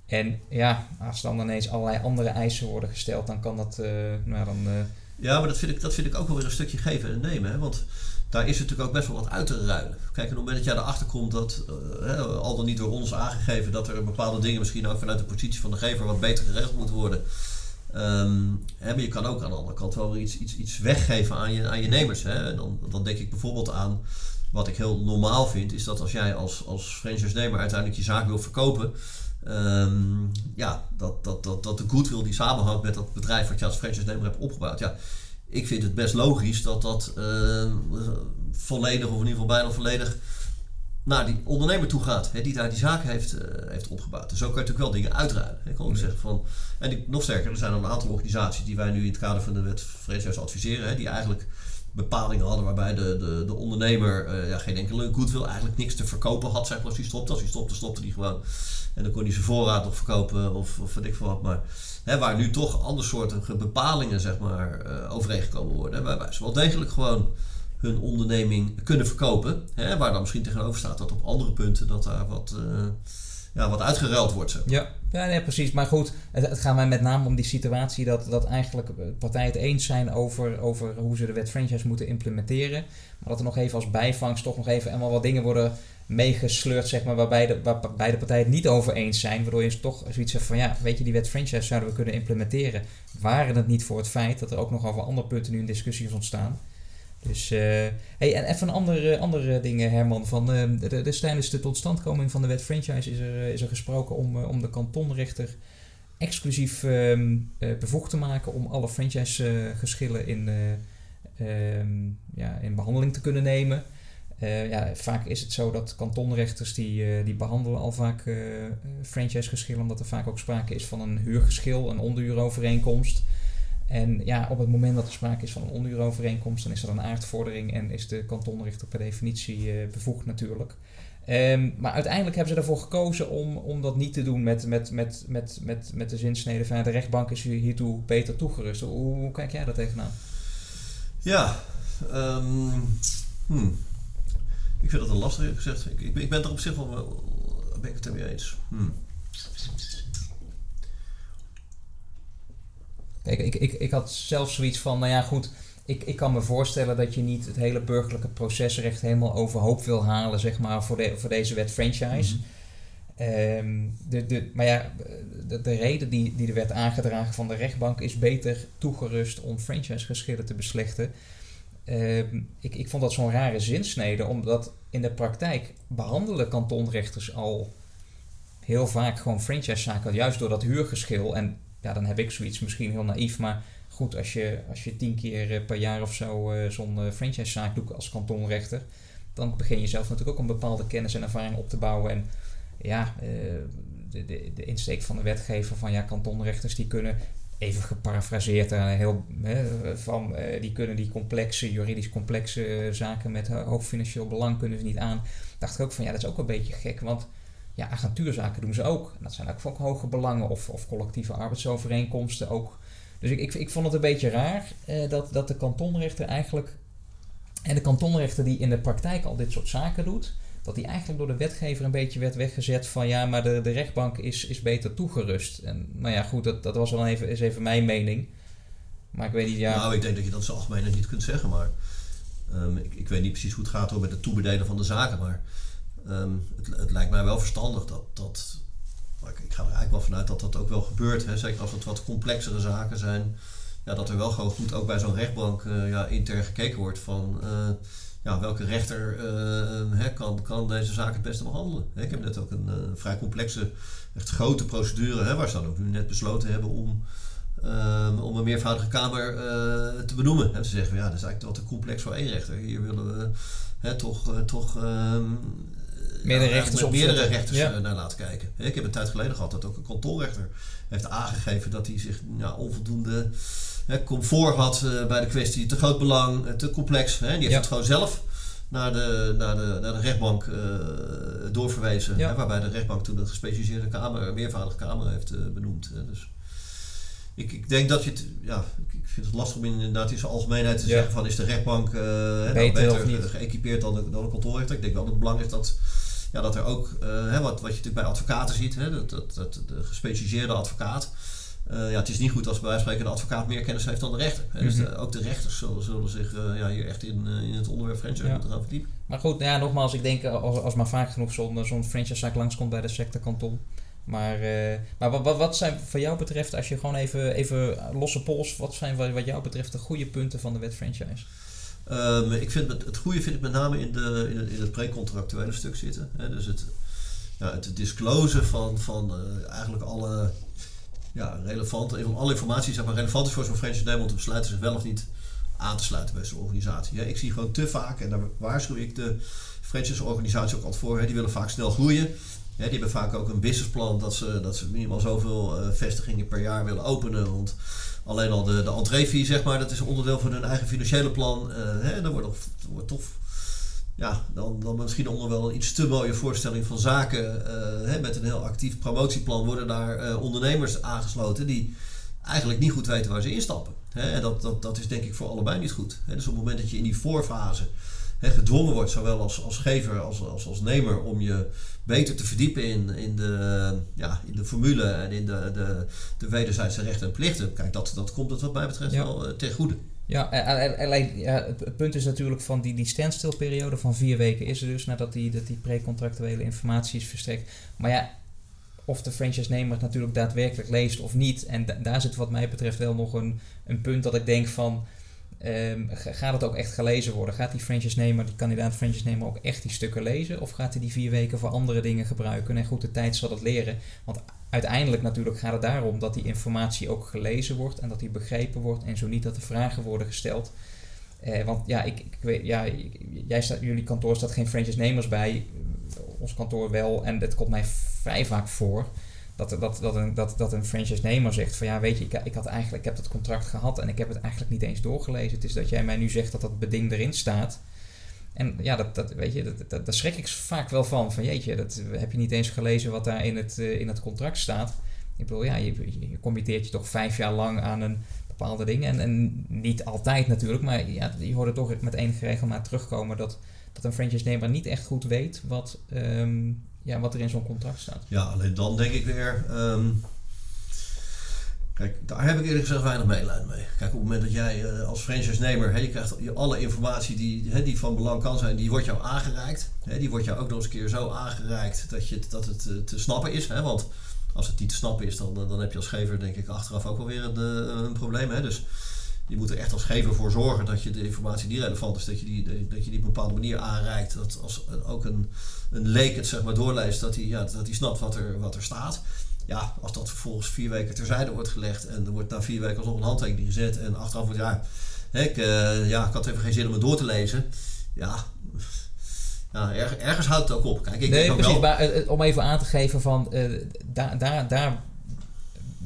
En ja, als dan ineens allerlei andere eisen worden gesteld, dan kan dat. Uh, nou, dan, uh... Ja, maar dat vind, ik, dat vind ik ook wel weer een stukje geven en nemen. Hè? Want daar is natuurlijk ook best wel wat uit te ruilen. Kijk, op het moment dat jij erachter komt dat, al dan niet door ons aangegeven, dat er bepaalde dingen misschien ook vanuit de positie van de gever wat beter geregeld moeten worden. Um, hè, maar je kan ook aan de andere kant wel iets, iets, iets weggeven aan je, aan je nemers. Hè? Dan, dan denk ik bijvoorbeeld aan wat ik heel normaal vind, is dat als jij als, als franchise-nemer uiteindelijk je zaak wil verkopen, um, ja, dat, dat, dat, dat de goodwill die samenhangt met dat bedrijf wat je als franchise-nemer hebt opgebouwd. Ja, ik vind het best logisch dat dat uh, volledig, of in ieder geval bijna volledig, naar die ondernemer toe gaat, hè, die daar die zaak heeft, uh, heeft opgebouwd. Dus zo kan je natuurlijk wel dingen uitruilen. Ik kan ook zeggen van, en nog sterker, er zijn een aantal organisaties die wij nu in het kader van de wet franchise adviseren, hè, die eigenlijk bepalingen hadden waarbij de, de, de ondernemer uh, ja, geen enkele goodwill, eigenlijk niks te verkopen had. Zeg maar, als hij stopte. Als hij stopte, stopte hij gewoon. En dan kon hij zijn voorraad nog verkopen of, of weet ik veel wat. Maar hè, waar nu toch andere soorten bepalingen zeg maar, uh, overeengekomen worden. Waarbij ze wel degelijk gewoon hun onderneming kunnen verkopen. Hè, waar dan misschien tegenover staat dat op andere punten dat daar wat... Uh, ja, wat uitgeruild wordt. Ja, ja nee, precies. Maar goed, het, gaat mij met name om die situatie dat, dat eigenlijk partijen het eens zijn over, over hoe ze de wet franchise moeten implementeren. Maar dat er nog even als bijvangst toch nog even allemaal wat dingen worden meegesleurd, zeg maar, waarbij de, waar beide partijen het niet over eens zijn. Waardoor je toch zoiets hebt van, ja, weet je, die wet franchise zouden we kunnen implementeren. Waren het niet voor het feit dat er ook nog over andere punten nu een discussie is ontstaan. Dus, uh, hey, en even andere, andere dingen, Herman. Van, uh, de, de, tijdens de totstandkoming van de wet franchise is er, is er gesproken om, om de kantonrechter exclusief uh, bevoegd te maken om alle franchise-geschillen in, um, ja, in behandeling te kunnen nemen. ja, vaak is het zo dat kantonrechters die, die behandelen al vaak franchise-geschillen, omdat er vaak ook sprake is van een huurgeschil, een onderhuurovereenkomst. En ja, op het moment dat er sprake is van een onderhuurovereenkomst, dan is er een aardvordering en is de kantonrechter per definitie uh, bevoegd natuurlijk. Um, maar uiteindelijk hebben ze ervoor gekozen om, om dat niet te doen met, met, met, met, met, met de zinsnede van de rechtbank is hiertoe beter toegerust. Hoe, hoe kijk jij daar tegenaan? Ja, um, hmm. ik vind dat een lastig gezegd. Ik, ik, ben, ik ben er op zich wel, ben ik het ermee eens. Hmm. Ik, ik, ik had zelf zoiets van, nou ja, goed, ik, ik kan me voorstellen dat je niet het hele burgerlijke procesrecht helemaal overhoop wil halen, zeg maar, voor, de, voor deze wet franchise. Mhm. Ehm, de, de, maar ja, de, de, reden die, die er werd aangedragen van de rechtbank is beter toegerust om franchisegeschillen te beslechten. Ehm, ik, ik vond dat zo'n rare zinsnede, omdat in de praktijk behandelen kantonrechters al heel vaak gewoon franchisezaken, juist door dat huurgeschil. En ja, dan heb ik zoiets misschien heel naïef, maar goed, als je, als je tien keer eh, per jaar of zo uh, zo'n uh, franchisezaak doet als kantonrechter, dan begin je zelf natuurlijk ook een bepaalde kennis en ervaring op te bouwen. En ja, de, de, de insteek van de wetgever van ja, kantonrechters die kunnen, even geparafraseerd, heel, van, die kunnen die complexe, juridisch complexe zaken met hoog financieel belang kunnen ze niet aan. Dacht ik ook van ja, dat is ook een beetje gek, want ja, agentuurzaken doen ze ook. Dat zijn ook ook hoge belangen of, of collectieve arbeidsovereenkomsten ook. Dus ik, ik, ik vond het een beetje raar eh, dat, dat de kantonrechter eigenlijk... En de kantonrechter die in de praktijk al dit soort zaken doet... dat die eigenlijk door de wetgever een beetje werd weggezet van... ja, maar de, de rechtbank is, is beter toegerust. En nou ja, goed, dat, dat was wel even, is even mijn mening. Maar ik weet niet, ja... Nou, ik denk dat je dat zo algemeen niet kunt zeggen, maar... Um, ik, ik weet niet precies hoe het gaat met het toebedelen van de zaken, maar... Um, het, het, lijkt mij wel verstandig dat, dat ik, ga er eigenlijk wel vanuit dat dat ook wel gebeurt. Hè. Zeker als het wat complexere zaken zijn. Ja, dat er wel gewoon goed ook bij zo'n rechtbank uh, ja, intern gekeken wordt van uh, ja, welke rechter uh, hè, kan, kan deze zaak het beste behandelen. Ik heb net ook een vrij complexe, echt grote procedure, hè, waar ze dan ook nu net besloten hebben om, um, om een meervoudige kamer te benoemen. En ze zeggen, ja, dat is eigenlijk wat te complex voor één rechter. Hier willen we hè, toch, toch um, meerdere rechters met meerdere rechters ja. naar laten kijken. Ik heb een tijd geleden gehad dat ook een kantoorrechter heeft aangegeven dat hij zich ja, onvoldoende hè, comfort had uh, bij de kwestie te groot belang, te complex. Hè. Die heeft het gewoon zelf naar de, naar de, naar de rechtbank uh, doorverwezen. Hè, waarbij de rechtbank toen een gespecialiseerde kamer, een meervoudige kamer heeft uh, benoemd. Dus ik, ik denk dat je het, ja, ik vind het lastig om inderdaad in zijn algemeenheid te zeggen van is de rechtbank uh, beter, nou beter geëquipeerd dan de, dan de kantoorrechter. Ik denk wel dat het belang is dat ja, dat er ook, uh, hè, wat, wat je natuurlijk bij advocaten ziet, hè, dat, dat, dat de gespecialiseerde advocaat. Uh, ja, het is niet goed als bij wijze van spreken de advocaat meer kennis heeft dan de rechter. Mm -hmm. Dus de, ook de rechters zullen, zullen zich ja, hier echt in, in het onderwerp franchise ja. moeten gaan verdiepen. Maar goed, ja, nogmaals, ik denk als, als maar vaak genoeg zo'n zo'n franchisezaak langskomt bij de sectorkanton. Maar, uh, maar wat, wat, wat zijn voor jou betreft, als je gewoon even, even losse pols, wat zijn wat, wat jou betreft de goede punten van de wet franchise? Um, ik vind het, het goede vind ik met name in, de, in het, in het precontractuele stuk zitten. Hè? Dus het, ja, het disclosen van, van uh, eigenlijk alle ja, relevante, alle informatie zeg maar, relevant is voor zo'n franchise om te besluiten zich wel of niet aan te sluiten bij zo'n organisatie. Hè? Ik zie gewoon te vaak, en daar waarschuw ik de franchise-organisatie ook altijd voor, hè? die willen vaak snel groeien. Die hebben vaak ook een businessplan dat ze, dat ze minimaal zoveel uh, vestigingen per jaar willen openen. Want alleen al de, de zeg maar, dat is onderdeel van hun eigen financiële plan. Uh, hè, dan wordt, wordt toch, ja, dan, dan misschien onder wel een iets te mooie voorstelling van zaken. Uh, hè, met een heel actief promotieplan worden daar ondernemers aangesloten die eigenlijk niet goed weten waar ze instappen. Hè, en dat, dat, dat is denk ik voor allebei niet goed. Hè, dus op het moment dat je in die voorfase hè, gedwongen wordt, zowel als, als gever als, als, als nemer, om je beter te verdiepen in, in, de, ja, in de formule en in de, de, de wederzijdse rechten en plichten. Kijk, dat, dat komt het wat mij betreft wel uh, ten goede. Ja, en, ja, het punt is natuurlijk van die, die standstilperiode van vier weken is er dus nadat die, dat die precontractuele informatie is verstrekt. Maar ja, of de franchise-nemer het natuurlijk daadwerkelijk leest of niet. En daar zit wat mij betreft wel nog een, een punt dat ik denk van Ehm, gaat het ook echt gelezen worden? Gaat die franchise-nemer, die kandidaat franchise-nemer ook echt die stukken lezen? Of gaat hij die vier weken voor andere dingen gebruiken? En goed, de tijd zal het leren. Want uiteindelijk natuurlijk gaat het daarom dat die informatie ook gelezen wordt en dat die begrepen wordt. En zo niet dat er vragen worden gesteld. Eh, want ja, ik, ik weet, ja, jij staat, jullie kantoor staat geen franchise-nemers bij. Ons kantoor wel. En het komt mij vrij vaak voor dat, dat, dat, een, dat, dat een franchise-nemer zegt van ja, weet je, ik, ik, had eigenlijk, ik heb dat contract gehad en ik heb het eigenlijk niet eens doorgelezen. Het is dat jij mij nu zegt dat dat beding erin staat. En ja, dat, dat, weet je, dat, dat, daar schrik ik vaak wel van. Van jeetje, dat heb je niet eens gelezen wat daar in het, uh, in het contract staat. Ik bedoel, ja, je, je committeert je toch vijf jaar lang aan een bepaalde ding. En, en niet altijd natuurlijk, maar ja, je hoort het toch met enige regelmaat terugkomen dat, dat een franchise-nemer niet echt goed weet wat, um, ja, wat er in zo'n contract staat. Ja, alleen dan denk ik weer. Um, kijk, daar heb ik eerlijk gezegd weinig medelijden mee. Kijk, op het moment dat jij uh, als franchise-nemer, je krijgt alle informatie die, he, die van belang kan zijn, die wordt jou aangereikt. He, die wordt jou ook nog eens een keer zo aangereikt dat, je, dat het uh, te snappen is. Want als het niet te snappen is, dan, dan heb je als gever denk ik achteraf ook wel weer een, eh, een probleem. Hè? Dus je moet er echt als gever voor zorgen dat je de informatie die relevant is, dat je die, dat je die op een bepaalde manier aanreikt. Dat als ook een, een leek het zeg maar doorleest, dat hij, ja, dat hij snapt wat er, wat er staat. Ja, als dat vervolgens vier weken terzijde wordt gelegd en er wordt na vier weken alsnog een handtekening gezet en achteraf wordt ja, ik, uh, ja, ik had even geen zin om het door te lezen. Ja, ja, ergens houdt het ook op. Kijk, ik nee, precies. Wel... Maar uh, om even aan te geven van uh, daar, daar, daar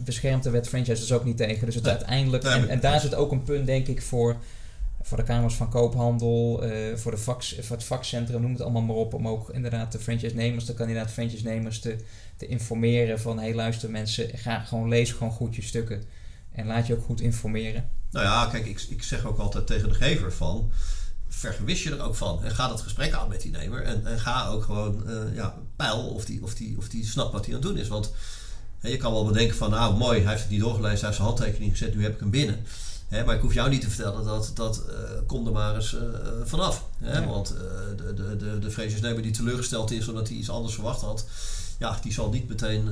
beschermt de wet franchise dus ook niet tegen. Dus het nee. uiteindelijk, en, en daar zit ook een punt, denk ik, voor, voor de Kamers van Koophandel, uh, voor, de vaks, voor het vakcentrum, noem het allemaal maar op, om ook inderdaad de franchise-nemers, de kandidaat franchise-nemers te, te informeren van, hé hey, luister mensen, ga gewoon lees gewoon goed je stukken en laat je ook goed informeren. Nou ja, kijk, ik, ik zeg ook altijd tegen de gever van, vergewis je er ook van. En ga dat gesprek aan met die nemer. En, en ga ook gewoon uh, ja, peil of die, of, die, of die snapt wat hij aan het doen is. Want je kan wel bedenken van, nou mooi, hij heeft het niet doorgelezen, hij heeft zijn handtekening gezet, nu heb ik hem binnen. maar ik hoef jou niet te vertellen dat, dat uh, kom er maar eens uh, vanaf. Ja. Want uh, de, de, de, de vredesnemer die teleurgesteld is omdat hij iets anders verwacht had, ja, die zal niet meteen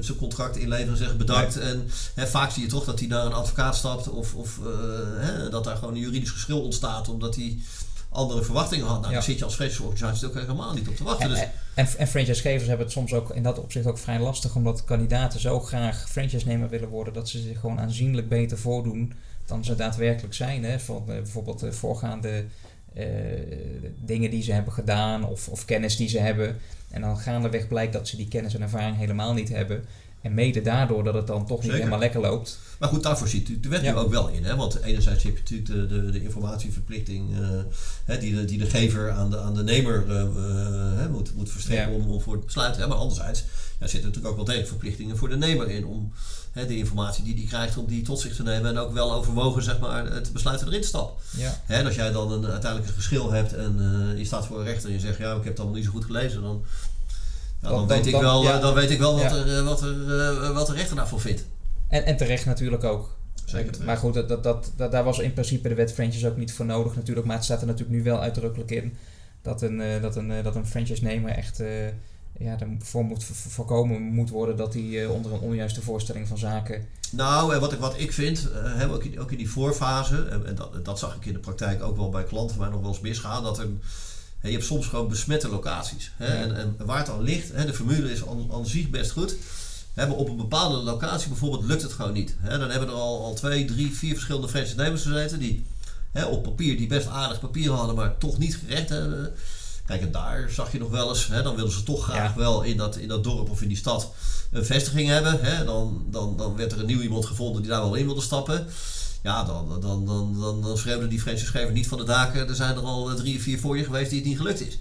zijn contract inleveren en zeggen bedankt. En vaak zie je toch dat hij naar een advocaat stapt of, of dat daar gewoon een juridisch geschil ontstaat omdat hij andere verwachtingen had. Nou, ja. daar zit je als franchiseorganisatie ook helemaal niet op te wachten. En, dus. en, en franchisegevers hebben het soms ook in dat opzicht ook vrij lastig, omdat kandidaten zo graag franchise-nemer willen worden, dat ze zich gewoon aanzienlijk beter voordoen dan ze daadwerkelijk zijn. Hè? Van, uh, bijvoorbeeld de voorgaande uh, dingen die ze hebben gedaan of, of kennis die ze hebben. En dan gaandeweg blijkt dat ze die kennis en ervaring helemaal niet hebben. En mede daardoor dat het dan toch niet helemaal lekker loopt. Maar goed, daarvoor ziet de wet ja. nu ook wel in. Hè? Want enerzijds heb je natuurlijk de, de, de informatieverplichting uh, hè, die, de, die de gever aan de, aan de nemer uh, uh, moet, moet verstrekken ja. om, om voor het besluit te hebben. Maar anderzijds ja, zitten natuurlijk ook wel degelijk verplichtingen voor de nemer in om hè, de informatie die die krijgt om die tot zich te nemen en ook wel overwogen zeg maar, het besluit erin te stappen. Ja. Hè, en als jij dan een, uiteindelijk een geschil hebt en je staat voor een rechter en je zegt ja, ik heb het allemaal niet zo goed gelezen, dan dan, dan, weet ik wel, ja. dan weet ik wel wat, ja. er, wat, er, wat de rechter daarvoor vindt. En, en terecht natuurlijk ook. Zeker terecht. Maar goed, dat, dat, dat, daar was in principe de wet franchise ook niet voor nodig natuurlijk. Maar het staat er natuurlijk nu wel uitdrukkelijk in dat een, uh, dat een, uh, dat een franchise-nemer echt uh, ja, ervoor moet voorkomen moet worden dat hij onder een onjuiste voorstelling van zaken. Nou, wat ik, wat ik vind, hè, ook, in, ook in die voorfase, en, dat, dat zag ik in de praktijk ook wel bij klanten van mij nog wel eens misgaan, dat je hebt soms gewoon besmette locaties. Hè? Ja. En, en, waar het aan ligt, hè, de formule is aan, aan zich best goed. Hebben op een bepaalde locatie bijvoorbeeld lukt het gewoon niet. Hè? Dan hebben er al, al twee, drie, vier verschillende franchise-nemers gezeten die hè, op papier die best aardig papier hadden, maar toch niet gerecht hebben. Kijk, en daar zag je nog wel eens, hè, dan wilden ze toch graag ja. wel in dat, in dat dorp of in die stad een vestiging hebben. Hè? Dan, dan, dan werd er een nieuw iemand gevonden die daar wel in wilde stappen. Ja, dan, dan, dan, dan, dan schreeuwden die franchisegever niet van de daken. Er zijn er al drie of vier voor je geweest die het niet gelukt is.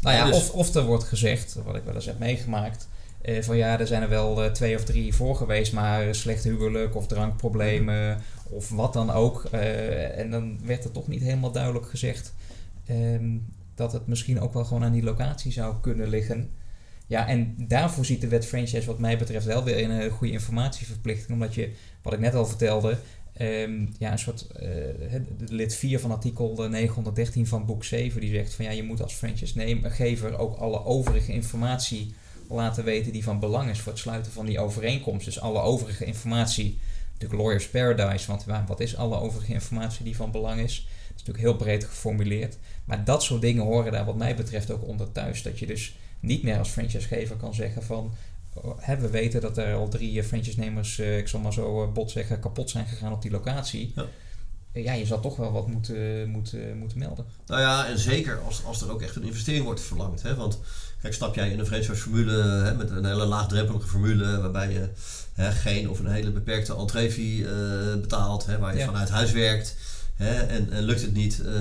Nou ja, dus, of, of er wordt gezegd, wat ik wel eens heb meegemaakt. Eh, van ja, er zijn er wel uh, twee of drie voor geweest, maar slecht huwelijk of drankproblemen mm. of wat dan ook. Uh, en dan werd er toch niet helemaal duidelijk gezegd um, dat het misschien ook wel gewoon aan die locatie zou kunnen liggen. Ja, en daarvoor ziet de wet franchise wat mij betreft wel weer een hele goede informatieverplichting. Omdat je, wat ik net al vertelde, um, ja, een soort uh, lid 4 van artikel 913 van boek 7, die zegt van ja, je moet als franchise-gever ook alle overige informatie laten weten die van belang is voor het sluiten van die overeenkomst. Dus alle overige informatie natuurlijk Lawyer's Paradise, want wat is alle overige informatie die van belang is? Dat is natuurlijk heel breed geformuleerd. Maar dat soort dingen horen daar wat mij betreft ook onder thuis. Dat je dus niet meer als franchisegever kan zeggen van... Oh, we weten dat er al drie franchise-nemers, ik zal maar zo bot zeggen, kapot zijn gegaan op die locatie. Ja ja, je zal toch wel wat moeten, moeten, moeten melden. Nou ja, en zeker als, als er ook echt een investering wordt verlangd. Hè? Want kijk, stap jij in een franchise-formule hè, met een hele laagdrempelige formule waarbij je hè, geen of een hele beperkte entree uh, betaalt, hè, waar je vanuit huis werkt hè, en, en lukt het niet, uh,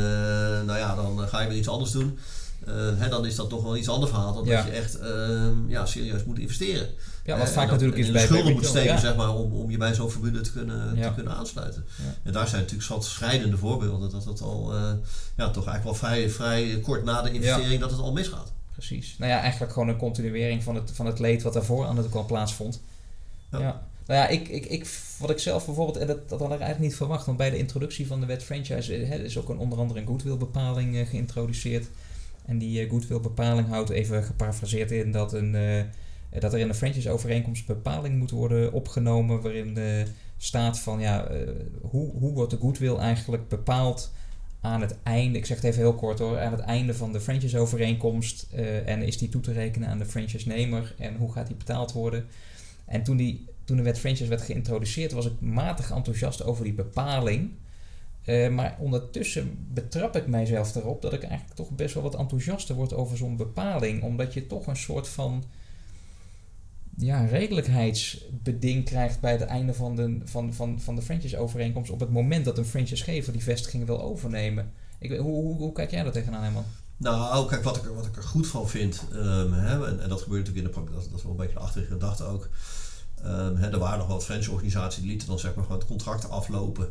nou ja, dan ga je weer iets anders doen. Uh, hè, dan is dat toch wel iets ander verhaal dan dat je echt ehm, ja, serieus moet investeren. Ja, wat vaak natuurlijk is bij schulden moet steken, zeg maar, om, om je bij zo'n verbunde te kunnen, te kunnen aansluiten. En daar zijn natuurlijk zat schrijdende voorbeelden dat het al uh, ja, toch eigenlijk wel vrij, vrij kort na de investering dat het al misgaat. Precies. Nou ja, eigenlijk gewoon een continuering van het, van het leed wat daarvoor aan het al plaatsvond. Ja. Nou ja, ik, ik, ik, wat ik zelf bijvoorbeeld, en dat, dat had ik eigenlijk niet verwacht, want bij de introductie van de wet franchise hè, is ook een, onder andere een goodwill-bepaling uh, geïntroduceerd. En die uh, goodwill-bepaling houdt even geparafraseerd in dat een eh, dat er in de franchise-overeenkomst bepaling moet worden opgenomen waarin de staat van ja, eh, hoe, hoe wordt de goodwill eigenlijk bepaald aan het einde, ik zeg het even heel kort hoor, aan het einde van de franchise-overeenkomst uh, en is die toe te rekenen aan de franchise-nemer en hoe gaat die betaald worden. En toen, die, toen de wet franchise werd geïntroduceerd was ik matig enthousiast over die bepaling. maar ondertussen betrap ik mijzelf erop dat ik eigenlijk toch best wel wat enthousiaster word over zo'n bepaling, omdat je toch een soort van ja, redelijkheidsbeding krijgt bij het einde van de, van, van, van de franchise-overeenkomst. op het moment dat een franchisegever die vestiging wil overnemen. Ik, hoe, hoe, hoe kijk jij daar tegenaan, helemaal? Nou, kijk, wat ik, wat ik er goed van vind, um, hè, en, dat gebeurt natuurlijk in de praktijk, dat, is wel een beetje de achterige gedachte ook. Um, hè, er waren nog wat franchise-organisaties die lieten dan zeg maar gewoon het contract aflopen.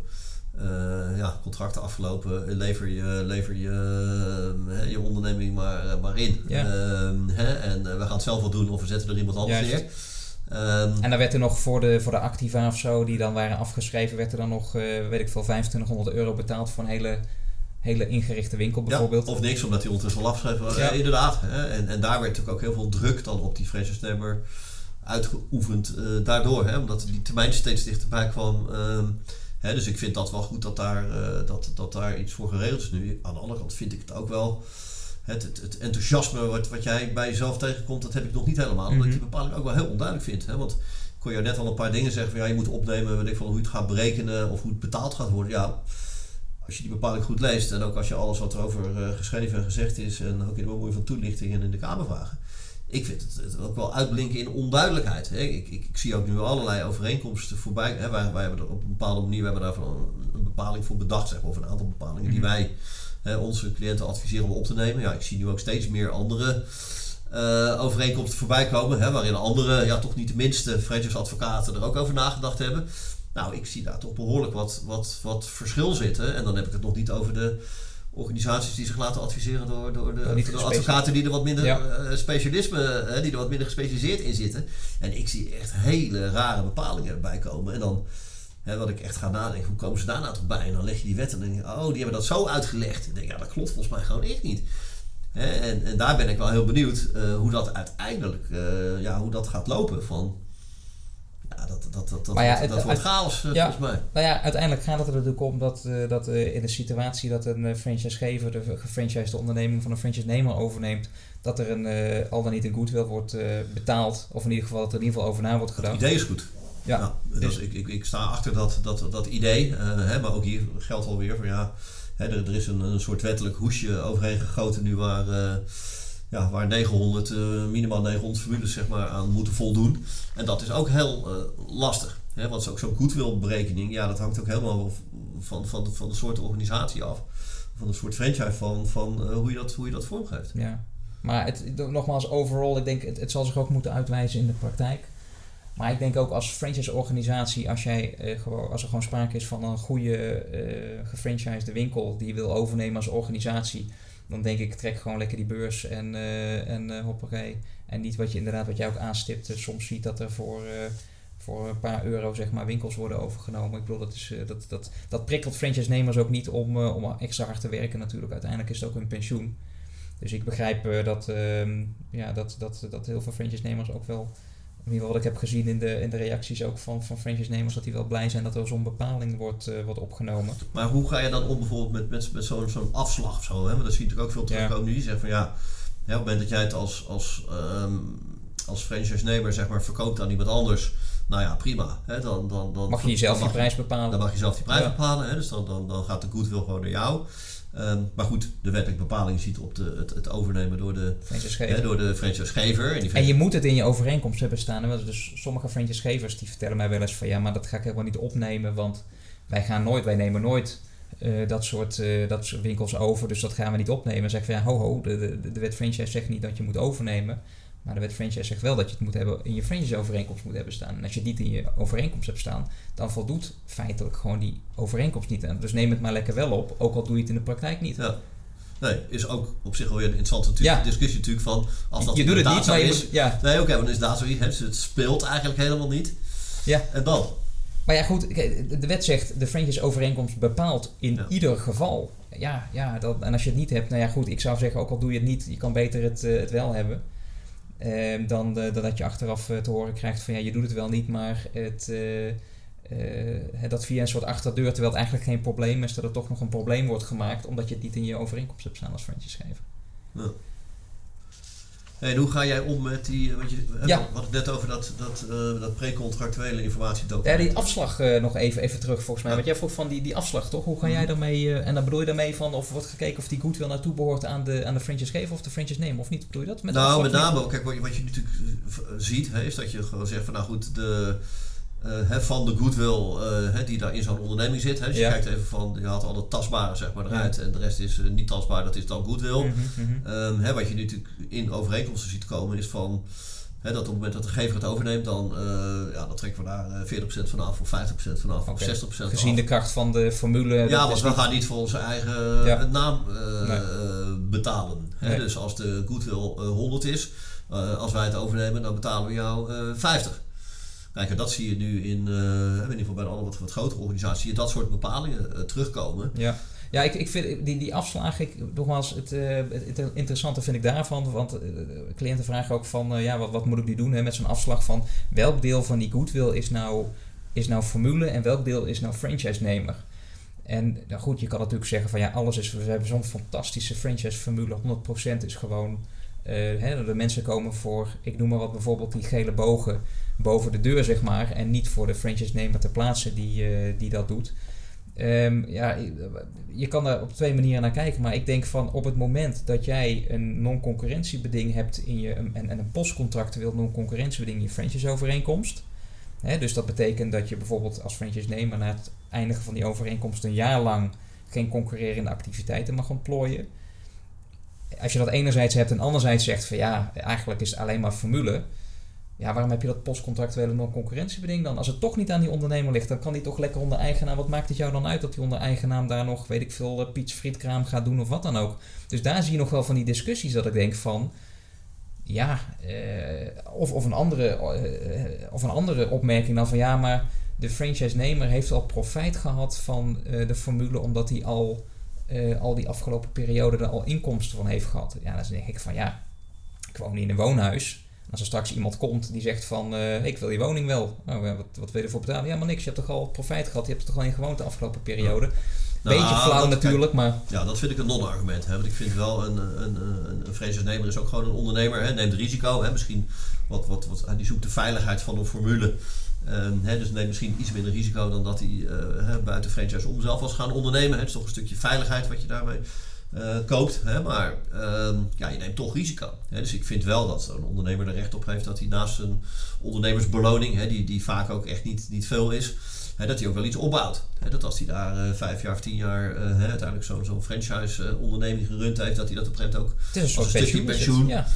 Uh, ja, contracten afgelopen, lever je, lever je, uh, je onderneming maar, uh, maar in. Ja. Ehm, hè, en we gaan het zelf wel doen of we zetten er iemand anders neer. Um, en dan werd er nog voor de, voor de Activa of zo, die dan waren afgeschreven, werd er dan nog, weet ik veel, 2500 euro betaald voor een hele, hele ingerichte winkel bijvoorbeeld. Ja, of niks, omdat die ondertussen al afgeschreven was. Ja. inderdaad. Hè, en, en daar werd natuurlijk ook heel veel druk dan op die franchise uitgeoefend daardoor. Hè, omdat die termijn steeds dichterbij kwam. Um, dus ik vind dat wel goed dat daar, uh, dat, dat daar iets voor geregeld is nu. Aan de andere kant vind ik het ook wel. Het, het, het enthousiasme wat, wat jij bij jezelf tegenkomt, dat heb ik nog niet helemaal. Omdat ik die mhm. bepaling ook wel heel onduidelijk vind. Hè? Want ik kon jou net al een paar dingen zeggen van ja, je moet opnemen weet ik, van hoe je het gaat berekenen of hoe het betaald gaat worden. Ja, als je die bepaling goed leest en ook als je alles wat erover uh, geschreven en gezegd is en ook in de bemoeien van toelichting en in de Kamervragen ik vind het, ook wel uitblinken in onduidelijkheid. Hè. Ik, ik, ik, zie ook nu allerlei overeenkomsten voorbij. Hè. Wij, wij hebben er op een bepaalde manier we hebben daar een, een bepaling voor bedacht, zeg maar, of een aantal bepalingen die mhm. wij hè, onze cliënten adviseren om op te nemen. Ja, ik zie nu ook steeds meer andere uh, overeenkomsten voorbij komen, hè, waarin andere, ja, toch niet de minste franchise-advocaten er ook over nagedacht hebben. Nou, ik zie daar toch behoorlijk wat, wat, wat verschil zitten. En dan heb ik het nog niet over de organisaties die zich laten adviseren door, door de, de advocaten die er wat minder eh, specialisme, uh, die er wat minder gespecialiseerd in zitten. En ik zie echt hele rare bepalingen bij komen. En dan, hè, wat ik echt ga nadenken, hoe komen ze daarna toch bij? En dan leg je die wet en dan denk je, oh, die hebben dat zo uitgelegd. En denk ja, dat klopt volgens mij gewoon echt niet. Hè, en, en daar ben ik wel heel benieuwd uh, hoe dat uiteindelijk, ja, hoe dat gaat lopen. Van, ja, dat, dat, dat, dat, ja, dat wordt chaos uh, volgens mij. Nou ja, uiteindelijk gaat het er natuurlijk om dat, uh, dat uh, in de situatie dat een franchisegever de gefranchisede onderneming van een franchise-nemer overneemt, dat er een, al dan niet een goodwill wordt betaald, of in ieder geval dat er in ieder geval over na wordt gedacht. Het idee is goed. Ja, nou, dus ik, ik, ik sta achter dat, dat, dat idee, hè, maar ook hier geldt alweer van ja, hè, er, er is een, een soort wettelijk hoesje overheen gegoten nu waar ja, waar 900, uh, eh, minimaal 900 formules zeg maar, aan moeten voldoen. En dat is ook heel uh, lastig. Hè? Want ook zo'n goodwill-berekening, ja, dat hangt ook helemaal van, van, van de soort organisatie af. Van de soort franchise van, van uh, hoe, je dat, hoe je dat vormgeeft. Ja, maar het, nogmaals, overal, ik denk, het, zal zich ook moeten uitwijzen in de praktijk. Maar ik denk ook als franchise-organisatie, als, jij, gewoon, als er gewoon sprake is van een goede gefranchisede winkel die je wil overnemen als organisatie, dan denk ik, trek gewoon lekker die beurs en, uh, en uh. En niet wat je inderdaad, wat jij ook aanstipt, soms ziet dat er voor, voor een paar euro zeg maar, winkels worden overgenomen. Ik bedoel, dat, is, dat, dat, dat prikkelt franchise-nemers ook niet om, om extra hard te werken natuurlijk. Uiteindelijk is het ook hun pensioen. Dus ik begrijp dat, ehm, ja, dat, dat, dat heel veel franchise-nemers ook wel in ieder geval wat ik heb gezien in de, in de reacties ook van, van franchise-nemers, dat die wel blij zijn dat er zo'n bepaling wordt, uh, wordt opgenomen. Maar hoe ga je dan om bijvoorbeeld met, met, met zo'n zo'n afslag of zo? Hè? Want dat zie je natuurlijk ook veel terugkomen ja. Die zeggen van ja, hè, op het moment dat jij het als, als, um, als franchise-nemer zeg maar, verkoopt aan iemand anders, nou ja, prima. Hè? Dan, dan, dan, mag je jezelf die prijs bepalen. Dan mag je zelf die prijs ja. bepalen. Hè? Dus dan, dan, dan gaat de goodwill gewoon naar jou. Um, maar goed, de wettelijke bepaling ziet op de, het, het overnemen door de franchisegever. door de franchisegever. En, die en je moet het in je overeenkomst hebben staan. Dus sommige franchisegevers die vertellen mij wel eens van ja, maar dat ga ik helemaal niet opnemen, want wij gaan nooit, wij nemen nooit uh, dat, soort, uh, dat soort winkels over, dus dat gaan we niet opnemen. En zeg van ja, ho ho, de, de, de wet franchise zegt niet dat je moet overnemen. Maar de wet franchise zegt wel dat je het moet hebben in je franchise-overeenkomst moet hebben staan. En als je het niet in je overeenkomst hebt staan, dan voldoet feitelijk gewoon die overeenkomst niet aan. Dus neem het maar lekker wel op, ook al doe je het in de praktijk niet. Ja. Nee, is ook op zich wel weer een interessante ja. discussie natuurlijk van als dat je doet het niet, maar je is. Moet, ja. Nee, oké, okay, want is daar zoiets. Het speelt eigenlijk helemaal niet. Ja. En dan? Maar ja, goed, de wet zegt de franchise-overeenkomst bepaalt in ja. ieder geval. Ja, ja dat, en als je het niet hebt, nou ja, goed, ik zou zeggen, ook al doe je het niet, je kan beter het, uh, het wel hebben. Dan, de, dan dat je achteraf uh, te horen krijgt van ja, je doet het wel niet, maar het, uh, dat via een soort achterdeur, terwijl het eigenlijk geen probleem is, dat er toch nog een probleem wordt gemaakt omdat je het niet in je overeenkomst hebt staan als franchisegever. Ja. En hoe ga jij om met die, want je ja. had het net over dat, dat, uh, dat precontractuele informatiedocument. Ja, die afslag uh, nog even, even terug volgens mij. Ja. Want jij vroeg van die, die afslag toch? Hoe ga jij daarmee, uh, en dan bedoel je daarmee van of wordt gekeken of die goed wil naartoe behoort aan de, aan de franchisegever of de franchise nemen of niet? Bedoel je dat? Met nou, met name, kijk, wat je, wat je natuurlijk ziet, hè, is dat je gewoon zegt van nou goed, de uh, van de goodwill uh, die daar in zo'n onderneming zit. Dus ja. je kijkt even van, je haalt al het tastbare zeg maar, eruit ja. en de rest is uh, niet tastbaar, dat is dan goodwill. Mm -hmm. um, hè, wat je natuurlijk in overeenkomsten ziet komen is van hè, dat op het moment dat de gever het overneemt, dan, ja, dan trekken we daar 40% vanaf of 50% vanaf okay. of 60% Gezien af. de kracht van de formule. Ja, want we gaan niet voor onze eigen ja. naam nee. betalen. Nee. Dus als de goodwill 100 is, als wij het overnemen, dan betalen we jou 50. Kijk, dat zie je nu in, uh, in ieder geval bij alle wat, grotere organisaties, zie je dat soort bepalingen uh, terugkomen. Ja. Ja, ik, ik vind die, die afslag, ik, nogmaals, het, uh, het, interessante vind ik daarvan, want cliënten vragen ook van, ja, wat, wat moet ik nu doen hè, met zo'n afslag van welk deel van die goodwill is nou, is nou formule en welk deel is nou franchise-nemer? En nou goed, je kan natuurlijk zeggen van ja, alles is, we hebben zo'n fantastische franchise-formule, 100% is gewoon, hè, de mensen komen voor, ik noem maar wat, bijvoorbeeld die gele bogen boven de deur, zeg maar. En niet voor de franchise-nemer ter plaatse die, uh, die dat doet. Um, ja, je kan daar op twee manieren naar kijken. Maar ik denk van op het moment dat jij een non-concurrentiebeding hebt in je, en, en een postcontractueel non-concurrentiebeding in je franchise-overeenkomst. Dus dat betekent dat je bijvoorbeeld als franchise-nemer na het eindigen van die overeenkomst een jaar lang geen concurrerende activiteiten mag ontplooien. Als je dat enerzijds hebt en anderzijds zegt van ja, eigenlijk is het alleen maar formule ja, waarom heb je dat postcontractuele non-concurrentiebeding dan? Als het toch niet aan die ondernemer ligt, dan kan die toch lekker onder eigenaar. Wat maakt het jou dan uit dat die onder eigenaar daar nog, weet ik veel, uh, Piets frietkraam gaat doen of wat dan ook? Dus daar zie je nog wel van die discussies dat ik denk van, ja, eh, of, of, een andere, eh, of een andere opmerking dan van ja, maar de franchise-nemer heeft al profijt gehad van de formule omdat hij al, uh, al die afgelopen periode er al inkomsten van heeft gehad. Ja, dan denk ik van ja, ik woon in een woonhuis. Als er straks iemand komt die zegt van uh, ik wil je woning wel. Oh, wat, wat wil je ervoor betalen? Ja, maar niks. Je hebt toch al profijt gehad. Je hebt er toch al in gewoond de afgelopen periode. Nou, Beetje flauw natuurlijk, maar... Ja, dat vind ik een non-argument. Want ik vind wel, een, een, een, een is ook gewoon een ondernemer. Hè, neemt risico. Hè, misschien wat, wat, wat, die zoekt de veiligheid van een formule. Hè, dus neemt misschien iets minder risico dan dat hij uh, buiten franchise om zelf was gaan ondernemen. Het is toch een stukje veiligheid wat je daarmee uh, koopt. Hè, maar uh, ja, je neemt toch risico. Hè, dus ik vind wel dat een ondernemer er recht op heeft dat hij naast zijn ondernemersbeloning, hè, die, die vaak ook echt niet, niet veel is, hè, dat hij ook wel iets opbouwt. Hè, dat als hij daar uh, vijf jaar of tien jaar uiteindelijk zo'n zo'n franchise onderneming gerund heeft, dat hij dat op een gegeven moment ook als een stukje pensioen ja,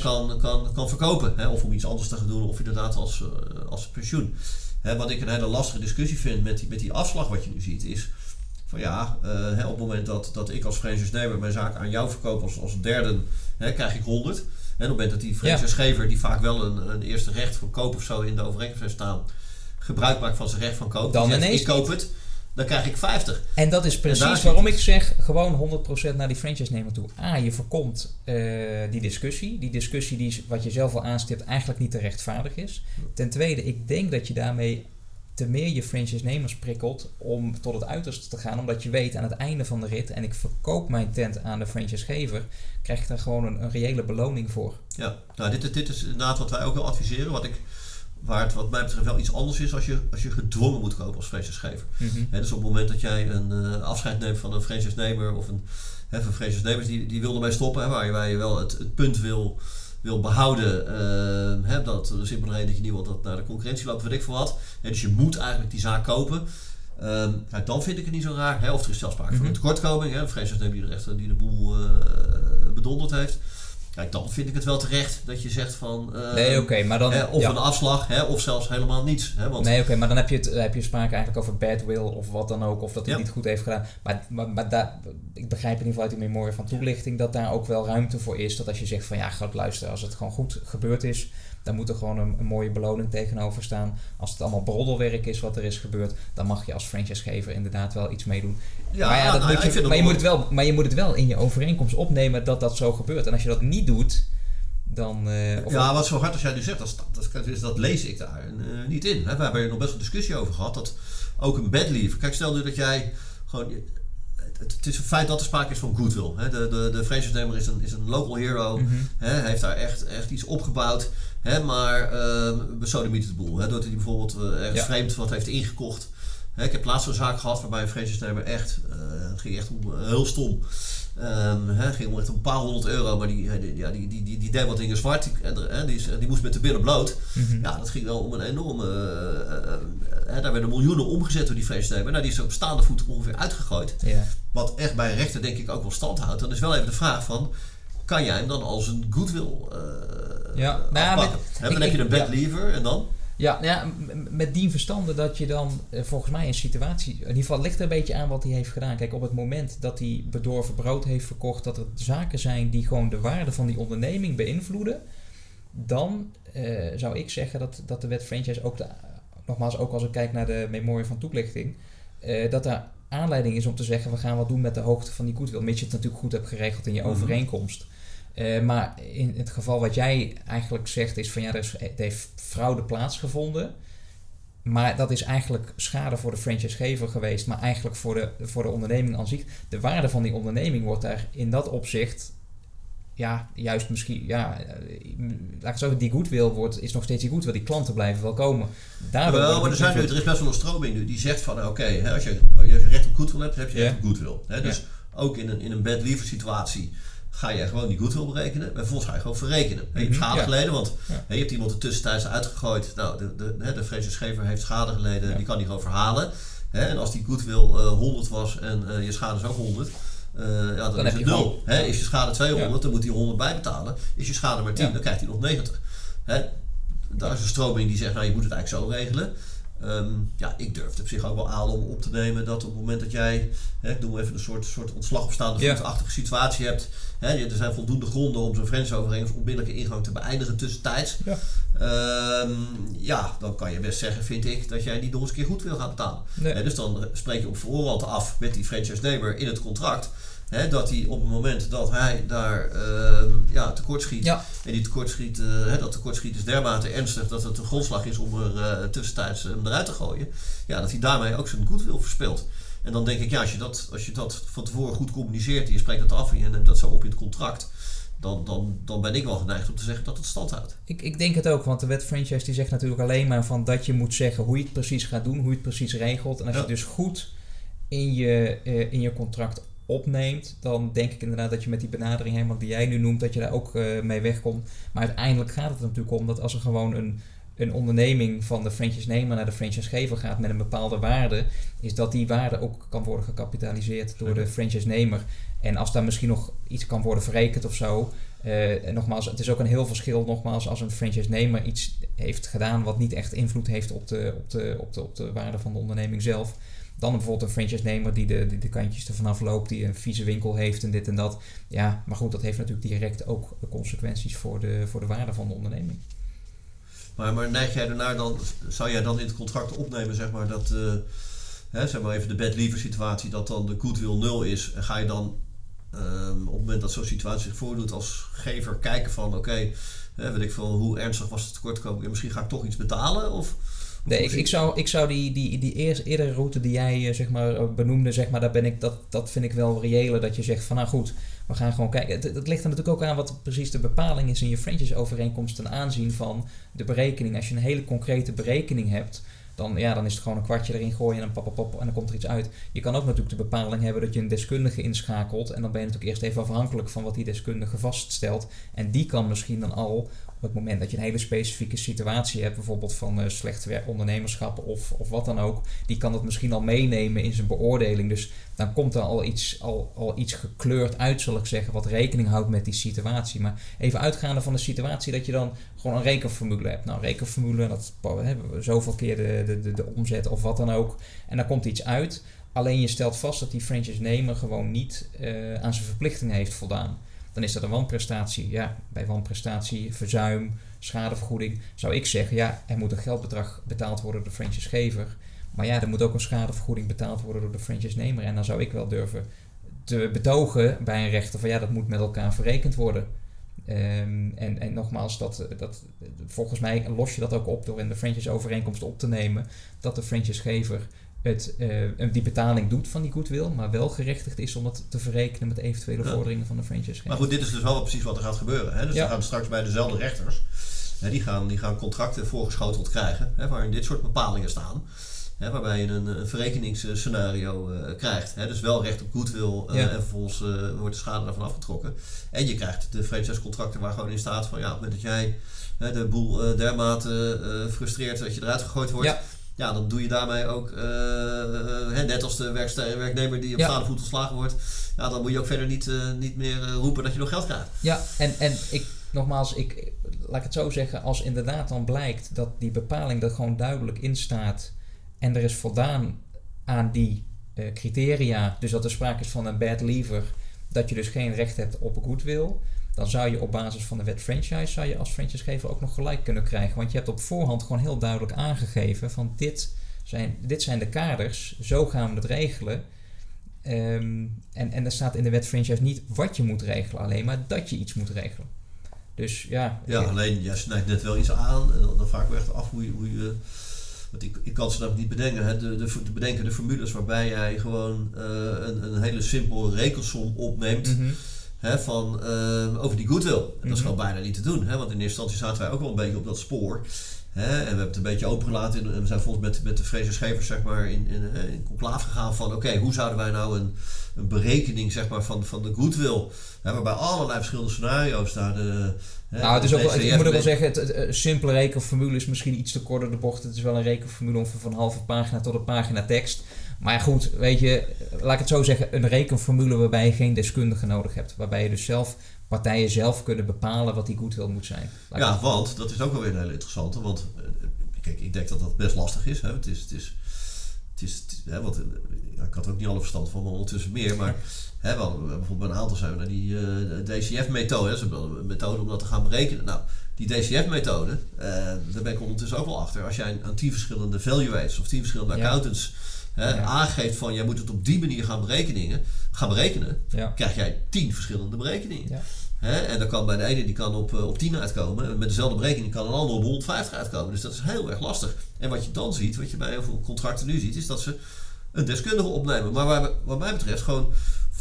kan, kan, kan verkopen. Hè, of om iets anders te gaan doen, of inderdaad als, als pensioen. Hè, wat ik een hele lastige discussie vind met die, met die afslag wat je nu ziet, is van ja, uh, hè, op het moment dat, dat ik als franchise-nemer mijn zaak aan jou verkoop als, als derde, hè, krijg ik 100. En op het moment dat die franchisegever, die vaak wel een, een eerste recht van koop of zo in de overeenkomst heeft staan, gebruik maakt van zijn recht van koop. Dan zegt, ik koop het. Dan krijg ik 50. En dat is precies waarom ik zeg gewoon 100% naar die franchise-nemer toe. A, je voorkomt eh, die discussie. Die discussie die, wat je zelf al aanstipt eigenlijk niet te rechtvaardig is. Ten tweede, ik denk dat je daarmee te meer je franchise-nemers prikkelt om tot het uiterste te gaan. Omdat je weet aan het einde van de rit, en ik verkoop mijn tent aan de franchisegever, krijg ik daar gewoon een, een reële beloning voor. Ja, nou, dit, is- dit is inderdaad wat wij ook wel adviseren. Wat, ik, waar het wat mij betreft wel iets anders is als je, als je gedwongen moet kopen als franchisegever. Hè, dus op het moment dat jij een eh, afscheid neemt van een franchise-nemer of een, hè, van franchise-nemers die, die wil ermee stoppen, hè, waar, je, waar je wel het, het punt wil, wil behouden, eh, hè, dat de simpele reden dat je niet wilt dat naar de concurrentie loopt, weet ik veel wat. Hè, dus je moet eigenlijk die zaak kopen. Ehm, nou, dan vind ik het niet zo raar. Hè, of er is zelfs sprake van Mhm. een tekortkoming. Hè, een franchise-nemer die, die de boel eh, bedonderd heeft. Kijk, dan vind ik het wel terecht dat je zegt van... eh, Nee, oké, maar dan... hè, of ja. een afslag, hè, of zelfs helemaal niets. Hè, want Nee, oké, maar dan heb je, het, heb je sprake eigenlijk over bad will of wat dan ook, of dat hij Ja. niet goed heeft gedaan. Maar, maar, maar daar, ik begrijp in ieder geval uit die memorie van toelichting dat daar ook wel ruimte voor is. Dat als je zegt van ja, goed luisteren, als het gewoon goed gebeurd is, dan moet er gewoon een, een mooie beloning tegenover staan. Als het allemaal broddelwerk is wat er is gebeurd, dan mag je als franchisegever inderdaad wel iets meedoen. Ja, maar, ja, dat nou, moet je, maar, je moet het wel, maar je moet het wel in je overeenkomst opnemen dat dat zo gebeurt. En als je dat niet doet, dan... eh, ja, wat zo hard als jij nu zegt, dat, dat, dat, is- dat lees ik daar eh, niet in. Hè. We hebben er nog best wel discussie over gehad. Dat ook een bedleaf. Kijk, stel nu dat jij gewoon. Het, het is een feit dat er sprake is van goodwill. Hè. De, de, de franchise-nemer is een, is een local hero. Mhm. Hè, hij heeft daar echt, echt iets opgebouwd. Hè, maar uh, besodemiet het boel. Hè, doordat hij bijvoorbeeld ergens Ja. vreemd wat heeft ingekocht. Hè, ik heb laatst een zaak gehad waarbij een franchise-nemer echt... eh, het ging echt om, eh, heel stom. Ehm, hè, ging om echt een paar honderd euro. Maar die, die, ja, die, die, die, die deed wat dingen zwart. Die, en, hè, die, die moest met de billen bloot. Mhm. Ja, dat ging wel om een enorme... hè, daar werden miljoenen omgezet door die franchise-nemer. Nou, die is op staande voet ongeveer uitgegooid Ja. wat echt bij een rechter denk ik ook wel stand houdt. Dan is wel even de vraag van, kan jij hem dan als een goodwill eh Ja, nou ja, met- dan heb je een bad ja. lever en dan? Ja, ja, m- met dien verstande dat je dan eh, volgens mij een situatie. In ieder geval ligt er een beetje aan wat hij heeft gedaan. Kijk, op het moment dat hij bedorven brood heeft verkocht, dat er zaken zijn die gewoon de waarde van die onderneming beïnvloeden, dan eh, zou ik zeggen dat, dat de wet franchise ook, de, nogmaals, ook als ik kijk naar de memorie van toelichting, eh, dat daar aanleiding is om te zeggen: we gaan wat doen met de hoogte van die goodwill. Mits je het natuurlijk goed hebt geregeld in je Mhm. overeenkomst. Eh, maar in het geval wat jij eigenlijk zegt is van ja, er, is, heeft fraude plaatsgevonden. Maar dat is eigenlijk schade voor de franchisegever geweest, maar eigenlijk voor de, voor de onderneming aan zich. De waarde van die onderneming wordt daar in dat opzicht, ja, juist misschien, ja, eh, laat ik zo die goodwill wordt, is nog steeds die goodwill. Die klanten blijven wel komen. Daardoor Wel, maar er, zijn nu, er is best wel een stroming nu die zegt van, oké, als, je, als je recht op goodwill hebt, heb je recht op goodwill. Hè, dus ook in een, in een bad lever situatie ga je gewoon die goodwill berekenen. En vervolgens ga je gewoon verrekenen. Je hebt Mhm, schade ja. geleden, want Ja. je hebt iemand er tussentijds uitgegooid. Nou, de, de, de franchisegever heeft schade geleden, Ja. die kan die gewoon verhalen. Hè, en als die goodwill eh 100 was en eh, je schade is ook 100, eh, ja, dan, Dan is het je nul. gewoon- Hè, is je schade 200, Ja. dan moet hij 100 bijbetalen. Is je schade maar 10, Ja. dan krijgt hij nog 90. Hè, daar is een stroming die zegt, nou je moet het eigenlijk zo regelen. Ehm, ja, ik durf het op zich ook wel aan om op te nemen dat op het moment dat jij, hè, ik noem even een soort, soort ontslag op staande situatie hebt. Hè, er zijn voldoende gronden om zo'n franchiseovereenkomst onmiddellijke ingang te beëindigen tussentijds. Ja. Ehm, ja, dan kan je best zeggen, vind ik, dat jij niet nog eens een keer goed wil gaan betalen. Nee. Hè, dus dan spreek je op voorhand af met die franchise-nemer in het contract. Hè, dat hij op het moment dat hij daar ehm, ja, tekortschiet, Ja. en die tekortschiet, eh, hè, dat tekortschiet is dermate ernstig dat het een grondslag is om er eh, tussentijds hem eruit te gooien. Ja, dat hij daarmee ook zijn goodwill verspeelt. En dan denk ik, ja, als je dat, als je dat van tevoren goed communiceert en je spreekt dat af en je neemt dat zo op in het contract, dan, dan, dan ben ik wel geneigd om te zeggen dat het stand houdt. Ik, ik denk het ook, want de wet franchise die zegt natuurlijk alleen maar van dat je moet zeggen hoe je het precies gaat doen, hoe je het precies regelt. En als Ja. je dus goed in je, eh, in je contract opneemt, dan denk ik inderdaad dat je met die benadering helemaal die jij nu noemt, dat je daar ook eh, mee wegkomt. Maar uiteindelijk gaat het er natuurlijk om dat als er gewoon een, een onderneming van de franchise-nemer naar de franchisegever gaat met een bepaalde waarde, is dat die waarde ook kan worden gecapitaliseerd door de franchise-nemer. En als daar misschien nog iets kan worden verrekend of zo. eh, en nogmaals, het is ook een heel verschil nogmaals als een franchise-nemer iets heeft gedaan wat niet echt invloed heeft op de, op de, op de, op de waarde van de onderneming zelf. Dan bijvoorbeeld een franchise-nemer die de, die de kantjes er vanaf loopt, die een vieze winkel heeft en dit en dat. Ja, maar goed, dat heeft natuurlijk direct ook consequenties voor de, voor de waarde van de onderneming. Maar, maar neig jij ernaar dan, zou jij dan in het contract opnemen, zeg maar, dat, eh, hè, zeg maar even de bad lever situatie, dat dan de goodwill nul is. En ga je dan ehm, op het moment dat zo'n situatie zich voordoet als gever kijken van oké, weet ik veel, hoe ernstig was het tekortkoming? Misschien ga ik toch iets betalen? Of, Nee, ik, ik, zou, ik zou die, die, die eerst, eerdere route die jij zeg maar, benoemde, zeg maar, daar ben ik, dat, dat vind ik wel reëler. Dat je zegt van nou goed, we gaan gewoon kijken. Het, het, ligt er natuurlijk ook aan wat precies de bepaling is in je franchise-overeenkomst ten aanzien van de berekening. Als je een hele concrete berekening hebt, dan, ja, dan is het gewoon een kwartje erin gooien en dan pop, en dan komt er iets uit. Je kan ook natuurlijk de bepaling hebben dat je een deskundige inschakelt. En dan ben je natuurlijk eerst even afhankelijk van wat die deskundige vaststelt. En die kan misschien dan al op het moment dat je een hele specifieke situatie hebt, bijvoorbeeld van uh, slecht ondernemerschap of, of wat dan ook, die kan dat misschien al meenemen in zijn beoordeling. Dus dan komt er al iets, al, al iets gekleurd uit, zal ik zeggen, wat rekening houdt met die situatie. Maar even uitgaande van de situatie dat je dan gewoon een rekenformule hebt. Nou, rekenformule, dat hebben we zoveel keer de, de, de, omzet of wat dan ook. En dan komt iets uit. Alleen je stelt vast dat die franchise-nemer gewoon niet uh, aan zijn verplichtingen heeft voldaan dan is dat een wanprestatie. Ja, bij wanprestatie, verzuim, schadevergoeding zou ik zeggen, ja, er moet een geldbedrag betaald worden door de franchisegever. Maar ja, er moet ook een schadevergoeding betaald worden door de franchise-nemer. En dan zou ik wel durven te betogen bij een rechter van ja, dat moet met elkaar verrekend worden. Um, en, en nogmaals, dat, dat, volgens mij los je dat ook op door in de franchise-overeenkomst op te nemen dat de franchisegever het, uh, die betaling doet van die goodwill, maar wel gerechtigd is om het te verrekenen met eventuele vorderingen van de franchise. Maar goed, dit is dus wel precies wat er gaat gebeuren. Hè? Dus ja. we gaan straks bij dezelfde rechters, hè, die, gaan, die gaan contracten voorgeschoteld krijgen, hè, waarin dit soort bepalingen staan. Hè, waarbij je een, een verrekeningsscenario uh, krijgt. Hè, dus wel recht op goodwill uh, en vervolgens wordt de schade daarvan afgetrokken. En je krijgt de franchise-contracten waar gewoon in staat van ja, op het moment dat jij de boel dermate frustreert dat je eruit gegooid wordt, ja dan doe je daarmee ook, uh, net als de werknemer die op ja. staande voet ontslagen wordt, ja, dan moet je ook verder niet, uh, niet meer roepen dat je nog geld krijgt. Ja, en, en ik, nogmaals, ik, laat ik het zo zeggen, als inderdaad dan blijkt dat die bepaling er gewoon duidelijk in staat en er is voldaan aan die criteria, dus dat er sprake is van een bad lever, dat je dus geen recht hebt op goodwill dan zou je op basis van de wet franchise zou je als franchisegever ook nog gelijk kunnen krijgen. Want je hebt op voorhand gewoon heel duidelijk aangegeven van dit zijn, dit zijn de kaders, zo gaan we het regelen. Um, en, en er staat in de wet franchise niet wat je moet regelen, alleen maar dat je iets moet regelen. Dus ja. Ja, alleen jij snijdt net wel iets aan en dan, dan vaak echt af hoe je. Hoe je want ik, ik kan ze namelijk niet bedenken. Hè, de, de, de, bedenken de formules waarbij jij gewoon uh, een, een hele simpele rekensom opneemt. Mm Hè, van, uh, over die goodwill. En dat is mhm. gewoon bijna niet te doen. Hè, want in eerste instantie zaten wij ook wel een beetje op dat spoor. Hè, en we hebben het een beetje opengelaten. En we zijn volgens met, met de vrezenschevers zeg maar, in, in, in conclave gegaan van... oké, hoe zouden wij nou een, een berekening zeg maar, van, van de goodwill... Hè, waarbij allerlei verschillende scenario's daar... De, nou, het is ook wel, ik moet ook wel zeggen, het, het, simpele rekenformule is misschien iets te kort door de bocht. Het is wel een rekenformule ongeveer van een halve pagina tot een pagina tekst. Maar goed, weet je, laat ik het zo zeggen, een rekenformule waarbij je geen deskundige nodig hebt. Waarbij je dus zelf, partijen zelf kunnen bepalen wat die goodwill moet zijn. ja, want dat is ook wel weer een hele interessante. Want eh, kijk, ik denk dat dat best lastig is. Hè. Het is, het is, het is, hè, want, ja, ik had er ook niet alle verstand van, maar ondertussen meer. Maar hè, wel, bijvoorbeeld bij een aantal zijn we naar die uh, DCF-methode. Dat is een methode om dat te gaan berekenen. Nou, die DCF-methode, uh, daar ben ik ondertussen ook wel achter. Als jij aan tien verschillende valuates of tien verschillende accountants aangeeft van jij moet het op die manier gaan, berekeningen, gaan berekenen, krijg jij tien verschillende berekeningen. En dan kan bij de ene die kan op, eh, op 10 uitkomen. Met dezelfde berekening kan een ander op 150 uitkomen. Dus dat is heel erg lastig. En wat je dan ziet, wat je bij heel veel contracten nu ziet, is dat ze een deskundige opnemen. Maar waar, wat mij betreft gewoon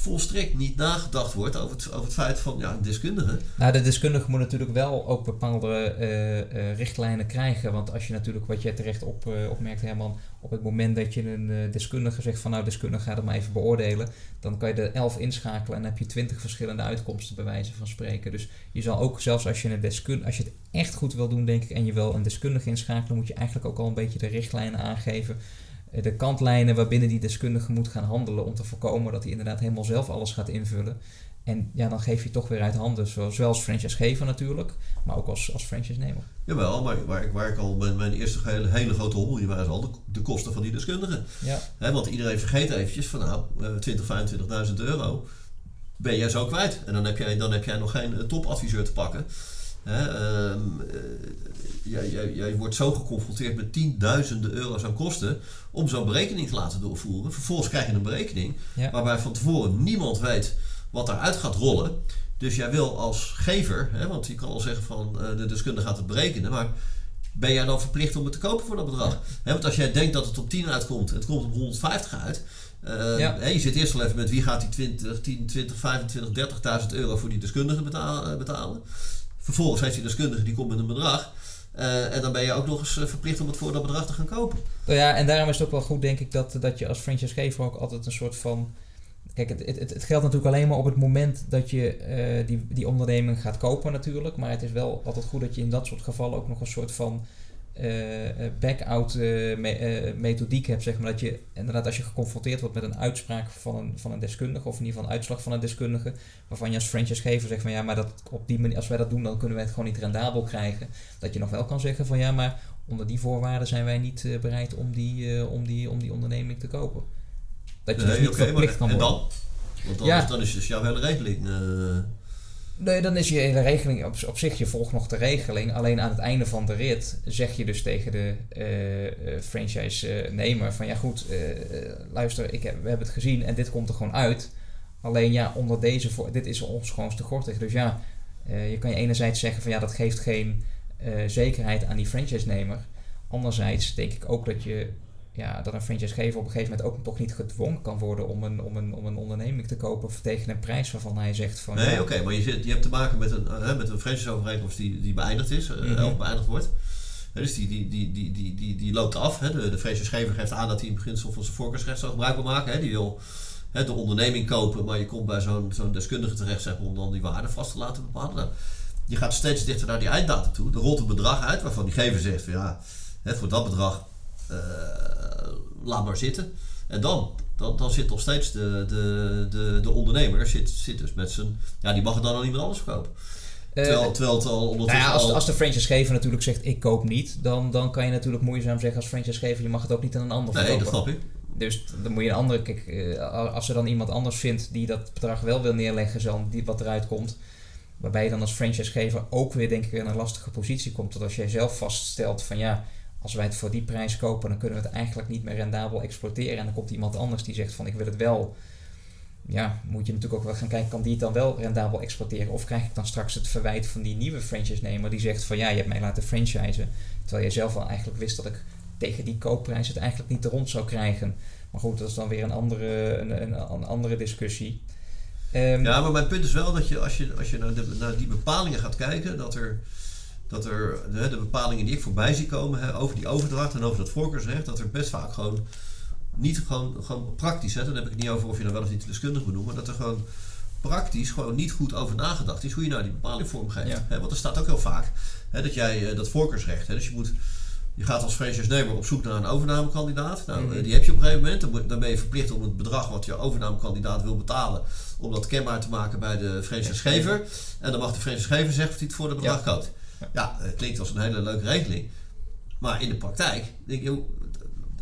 volstrekt niet nagedacht wordt over het, over het feit van ja, een deskundige. Nou, de deskundige moet natuurlijk wel ook bepaalde uh, uh, richtlijnen krijgen. Want als je natuurlijk, wat jij terecht op, uh, opmerkt Herman, op het moment dat je een deskundige zegt van nou deskundige ga het maar even beoordelen, dan kan je er elf inschakelen en dan heb je twintig verschillende uitkomsten bij wijze van spreken. Dus je zal ook zelfs als je een deskundige, als je het echt goed wil doen denk ik en je wil een deskundige inschakelen, moet je eigenlijk ook al een beetje de richtlijnen aangeven eh, de kantlijnen waarbinnen die deskundige moet gaan handelen om te voorkomen dat hij inderdaad helemaal zelf alles gaat invullen. En ja, dan geef je toch weer uit handen, zowel als franchisegever natuurlijk, maar ook als, als franchise-nemer. Jawel, maar waar ik, waar ik al mijn, mijn eerste hele, hele grote hobbel die was al de, de, kosten van die deskundige. Ja. want iedereen vergeet eventjes van nou, 20, eh, 25.000 euro ben jij zo kwijt. En dan heb jij, dan heb jij nog geen eh, topadviseur te pakken. Ehm, jij, jij, jij wordt zo geconfronteerd met tienduizenden euro's aan kosten om zo'n berekening te laten doorvoeren. Vervolgens krijg je een berekening Ja. waarbij van tevoren niemand weet wat eruit gaat rollen. Dus jij wil als gever, hè, want je kan al zeggen van eh, de deskundige gaat het berekenen, maar ben jij dan verplicht om het te kopen voor dat bedrag? Hè, want als jij denkt dat het op 10 uitkomt en het komt op 150 uit, eh, Ja. je zit eerst wel even met wie gaat die 20, 10, 20, 25, 30.000 euro voor die deskundige betalen. eh, betalen. Vervolgens heeft die deskundige die komt met een bedrag. Eh, en dan ben je ook nog eens eh, verplicht om het voor dat bedrag te gaan kopen. Nou ja, en daarom is het ook wel goed, denk ik, dat, dat je als franchisegever ook altijd een soort van. Kijk, het, het, het geldt natuurlijk alleen maar op het moment dat je eh, die, die onderneming gaat kopen, natuurlijk. Maar het is wel altijd goed dat je in dat soort gevallen ook nog een soort van back-out eh, me- eh, methodiek hebt. Zeg maar. Dat je inderdaad, als je geconfronteerd wordt met een uitspraak van een, van een deskundige, of in ieder geval een uitslag van een deskundige, waarvan je als franchisegever zegt van ja, maar dat, op die manier, als wij dat doen, dan kunnen wij het gewoon niet rendabel krijgen. Dat je nog wel kan zeggen van ja, maar onder die voorwaarden zijn wij niet eh, bereid om die, eh, om, die, om die onderneming te kopen. Dat je dus niet maar- verplicht kan en worden. dan? Want dan, Ja. is, dan is dus jouw hele regeling. eh, Nee, dan is je hele regeling op, op zich, je volgt nog de regeling. Alleen aan het einde van de rit zeg je dus tegen de eh, eh, franchise-nemer van ja goed, eh, luister, ik heb, we hebben het gezien en dit komt er gewoon uit. Alleen ja, onder deze, dit is ons gewoon te. Dus ja, je kan je enerzijds zeggen van ja, dat geeft geen zekerheid aan die franchise-nemer. Anderzijds denk ik ook dat je ja, dat een franchisegever op een gegeven moment ook toch niet gedwongen kan worden om een, om een, om een onderneming te kopen tegen een prijs waarvan hij zegt van Nee, ja, oké, maar je, zit, je hebt te maken met een, eh, met een franchise-overeenkomst die, die beëindigd is, Mhm. of beëindigd wordt. Hè, dus die, die, die, die, die, die, die loopt af. Hè. De, de franchisegever geeft aan dat hij in beginsel van zijn voorkeursrecht zou gebruik wil maken. Hè. Die wil hè, de onderneming kopen, maar je komt bij zo'n zo'n deskundige terecht zeg maar, om dan die waarde vast te laten bepalen. Nou, je gaat steeds dichter naar die einddatum toe. Er rolt een bedrag uit waarvan die gever zegt van ja, hè, voor dat bedrag laat maar zitten. En dan, dan, dan zit nog steeds de, de, de, de ondernemer zit, zit dus met zijn... Ja, die mag het dan aan iemand anders verkopen. Eh, Terwijl, terwijl het al Nou ondertussen ja, als, al... als de franchisegever natuurlijk zegt ik koop niet, dan, dan kan je natuurlijk moeizaam zeggen als franchisegever je mag het ook niet aan een ander nee, verkopen. dat snap ik. Dus dan moet je een andere, kijk, eh, als er dan iemand anders vindt die dat bedrag wel wil neerleggen, dan die wat eruit komt, waarbij je dan als franchisegever ook weer denk ik in een lastige positie komt. Dat als jij zelf vaststelt van ja, als wij het voor die prijs kopen, dan kunnen we het eigenlijk niet meer rendabel exploiteren. En dan komt iemand anders die zegt van ik wil het wel. Ja, moet je natuurlijk ook wel gaan kijken, kan die het dan wel rendabel exploiteren? Of krijg ik dan straks het verwijt van die nieuwe franchise-nemer die zegt van ja, je hebt mij laten franchisen. Terwijl je zelf al eigenlijk wist dat ik tegen die koopprijs het eigenlijk niet rond zou krijgen. Maar goed, dat is dan weer een andere, een, een, een andere discussie. Ehm, Ja, maar mijn punt is wel dat je als je, als je naar, de, naar die bepalingen gaat kijken, dat er, dat er de, de bepalingen die ik voorbij zie komen hè, over die overdracht en over dat voorkeursrecht, dat er best vaak gewoon niet gewoon, gewoon praktisch, hè, dan heb ik het niet over of je nou wel of niet deskundig benoemt, maar dat er gewoon praktisch gewoon niet goed over nagedacht is hoe je nou die bepaling vormgeeft. Ja. Hè, want er staat ook heel vaak hè, dat jij eh, dat voorkeursrecht, hè, dus je moet je gaat als franchise-nemer op zoek naar een overnamekandidaat. Nou, Mhm. eh, die heb je op een gegeven moment. Dan, ben je verplicht om het bedrag wat je overnamekandidaat wil betalen, om dat kenbaar te maken bij de franchisegever. En dan mag de franchisegever zeggen of hij het voor dat bedrag koopt. Ja. Het klinkt als een hele leuke regeling. Maar in de praktijk denk je, joh,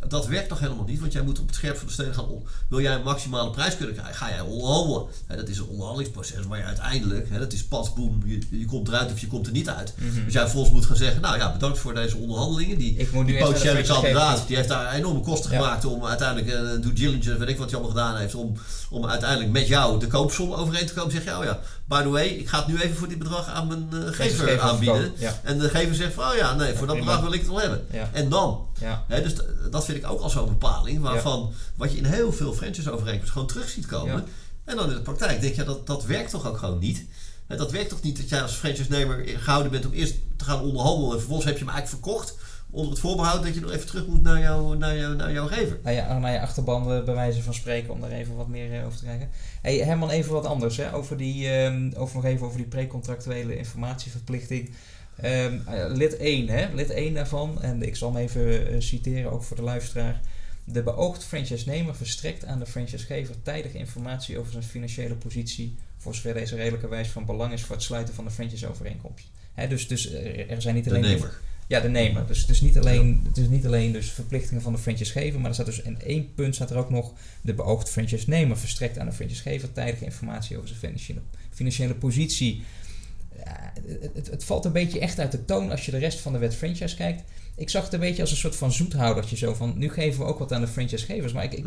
dat werkt toch helemaal niet? Want jij moet op het scherp van de stenen gaan. on- Wil jij een maximale prijs kunnen krijgen? Ga jij onderhandelen? Dat is een onderhandelingsproces waar je uiteindelijk, dat is pas boem, je, je komt eruit of je komt er niet uit. Mhm. Dus jij vervolgens moet gaan zeggen, nou ja, bedankt voor deze onderhandelingen. Die, Ik die potentiële kandidaat, die heeft daar enorme kosten Ja. gemaakt om uiteindelijk eh, een due diligence, weet ik wat hij allemaal gedaan heeft, om, om uiteindelijk met jou de koopsom overeen te komen. Zeg je, oh ja, by the way, ik ga het nu even voor dit bedrag aan mijn eh, gever aanbieden. Ja, En de gever zegt van, oh ja, nee, voor dat bedrag wil ik het wel hebben. En dan? ja. Hè, dus dat vind ik ook al zo'n bepaling waarvan wat je in heel veel franchise-overeenkomsten gewoon terug ziet komen. En dan in de praktijk denk je, dat, dat werkt toch ook gewoon niet. Hè, dat werkt toch niet dat jij als franchise-nemer gehouden bent om eerst te gaan onderhandelen en vervolgens heb je hem eigenlijk verkocht onder het voorbehoud dat je nog even terug moet naar, jou, naar, jou, naar jouw gever. Nou ja, naar je achterbanden bij wijze van spreken om daar even wat meer eh, over te krijgen. Hey, Herman, even wat anders. Hè? Over, die, ehm, over nog even over die precontractuele informatieverplichting. Ehm, eh, lid 1, hè? lid 1 daarvan, en ik zal hem even eh, citeren ook voor de luisteraar. De beoogd franchise-nemer verstrekt aan de franchisegever tijdige informatie over zijn financiële positie, voor zover deze redelijkerwijs van belang is voor het sluiten van de franchise-overeenkomst. Hè, dus, dus er zijn niet De alleen nemer. Ja, de nemer. Dus het is niet alleen, het is niet alleen dus verplichtingen van de franchisegever, maar er staat dus in één punt staat er ook nog de beoogde franchise-nemer verstrekt aan de franchisegever tijdige informatie over zijn financiële, financiële positie. het, het, valt een beetje echt uit de toon als je de rest van de wet franchise kijkt. Ik zag het een beetje als een soort van zoethoudertje zo van, nu geven we ook wat aan de franchisegevers. Maar ik, ik,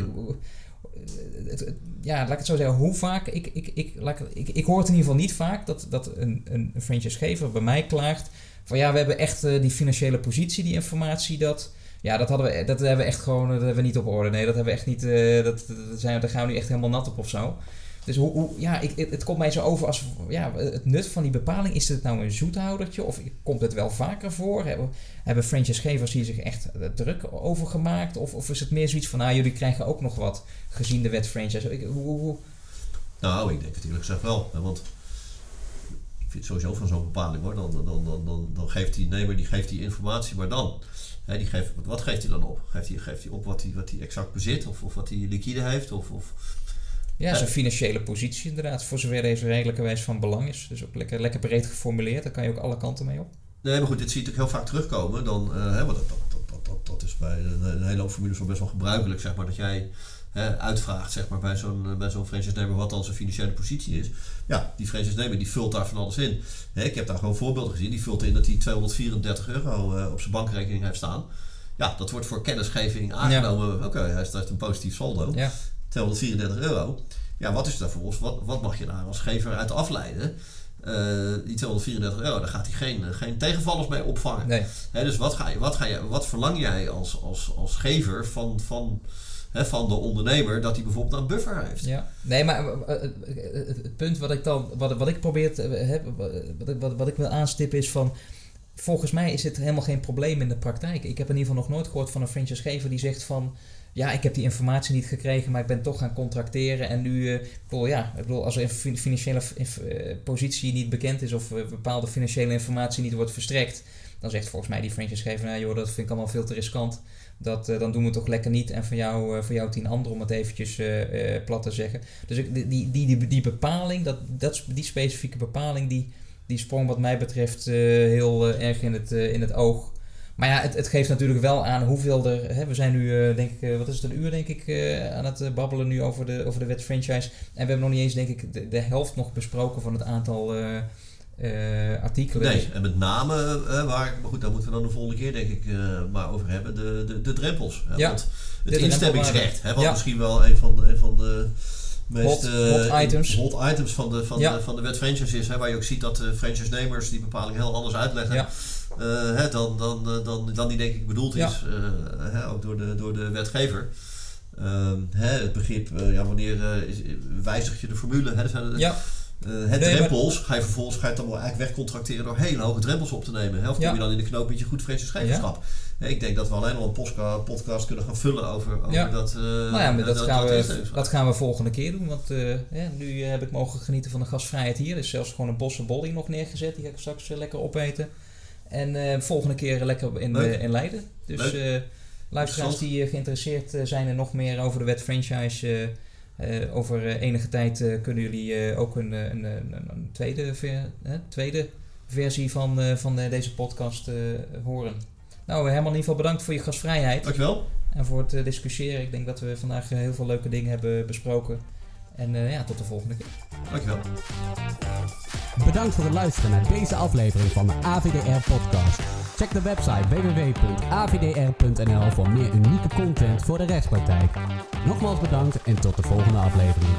het, ja, laat ik het zo zeggen, hoe vaak, ik, ik, ik, laat ik, ik, hoor het in ieder geval niet vaak dat, dat een, een franchisegever bij mij klaagt van ja, we hebben echt uh, die financiële positie, die informatie, dat, ja, dat, hadden we, dat hebben we echt gewoon dat hebben we niet op orde. Nee, dat hebben we echt niet, uh, dat, dat zijn, daar gaan we nu echt helemaal nat op of zo. Dus hoe, hoe, ja, ik, het, komt mij zo over als ja, het nut van die bepaling. Is het nou een zoethoudertje of komt het wel vaker voor? Hebben, hebben franchisegevers hier zich echt eh, druk over gemaakt? Of, of is het meer zoiets van, nou, jullie krijgen ook nog wat gezien de wet franchise? Ik, hoe, hoe, Nou, ik denk het eerlijk gezegd wel. Want ik vind sowieso van zo'n bepaling hoor. Dan, dan, dan, dan, dan geeft die nemer die, geeft die informatie, maar dan. Hè, die geeft, wat geeft hij dan op? Geeft hij, geeft hij op wat hij, wat hij exact bezit? Of, of wat hij liquide heeft? Of, of ja, zijn financiële positie inderdaad, voor zover deze redelijkerwijs van belang is. Dus ook lekker, lekker breed geformuleerd, daar kan je ook alle kanten mee op. Nee, maar goed, dit zie je natuurlijk heel vaak terugkomen. Dan, uh, hè, dat, dat, dat, dat, dat is bij een, hele hoop formules wel best wel gebruikelijk, zeg maar, dat jij hè, uitvraagt zeg maar, bij zo'n bij zo'n franchise-nemer wat dan zijn financiële positie is. Ja, die franchise-nemer die vult daar van alles in. Ik heb daar gewoon voorbeelden gezien. Die vult in dat hij 234 euro uh, op zijn bankrekening heeft staan. Ja, dat wordt voor kennisgeving aangenomen. Oké, hij heeft een positief saldo. Ja. 234 euro. Ja, wat is daarvoor? Wat, wat mag je daar als gever uit afleiden? Uh, die 234 euro, daar gaat hij geen, geen tegenvallers mee opvangen. Nee. dus wat, ga je, wat, ga je, wat verlang jij als, als, als gever van, van, van de ondernemer dat hij bijvoorbeeld een buffer heeft? Ja, nee, maar uh, het punt wat ik dan, wat, wat ik probeer te, wat, wat, wat ik wil aanstippen is van. Volgens mij is het helemaal geen probleem in de praktijk. Ik heb in ieder geval nog nooit gehoord van een franchisegever die zegt van ja, ik heb die informatie niet gekregen, maar ik ben toch gaan contracteren. En nu, ja, ik bedoel, als een financiële positie niet bekend is of bepaalde financiële informatie niet wordt verstrekt, dan zegt volgens mij die franchisegever, nou joh, dat vind ik allemaal veel te riskant. Dat, dan doen we toch lekker niet. En voor jou, voor jou tien anderen, om het eventjes plat te zeggen. Dus die, die, die, die bepaling, dat, dat, die specifieke bepaling, die, die sprong wat mij betreft heel erg in het, in het oog. Maar ja, het, het geeft natuurlijk wel aan hoeveel er. Hè, we zijn nu, uh, denk ik, uh, wat is het, een uur denk ik, uh, aan het babbelen nu over de, over de wet franchise. En we hebben nog niet eens, denk ik, de helft nog besproken van het aantal artikelen. Nee, en met name, waar, maar goed, daar moeten we dan de volgende keer, denk ik, maar over hebben, de, de, de drempels. Hè, ja, want het instemmingsrecht, hè, wat ja. misschien wel een van de. Een van de meest hot, hot items. hot items van de, van, ja. de, van de wet franchise is. Hè, waar je ook ziet dat de franchise-nemers die bepaling heel anders uitleggen. Hè, dan, dan, dan, dan die denk ik bedoeld is, hè, ook door de, door de wetgever. Uh, hè, het begrip, ja, wanneer wijzig je de formule? Hè, zijn ja. Het nee, drempels, ga je vervolgens ga je het dan wel eigenlijk wegcontracteren door hele hoge drempels op te nemen. Hè? Of kom je dan in de knoop met je goed franchisegeverschap? Ja. Ik denk dat we alleen al een podcast, kunnen gaan vullen over, over ja. dat. nou ja, maar dat, dat, gaan we, dat gaan we volgende keer doen. Want nu heb ik mogen genieten van de gasvrijheid hier. Er is zelfs gewoon een bosse body nog neergezet. Die ga ik straks lekker opeten. En uh, volgende keer lekker in, uh, in Leiden. Dus uh, luisteraars die geïnteresseerd zijn en nog meer over de wet franchise... over enige tijd kunnen jullie ook een, een, een, een tweede, ver, tweede versie van, van deze podcast horen. Nou, Herman, in ieder geval bedankt voor je gastvrijheid. Dankjewel. En voor het discussiëren. Ik denk dat we vandaag heel veel leuke dingen hebben besproken. En ja, tot de volgende keer. Dankjewel. Bedankt voor het luisteren naar deze aflevering van de AVDR podcast. Check de website www.avdr.nl voor meer unieke content voor de rechtspraktijk. Nogmaals bedankt en tot de volgende aflevering.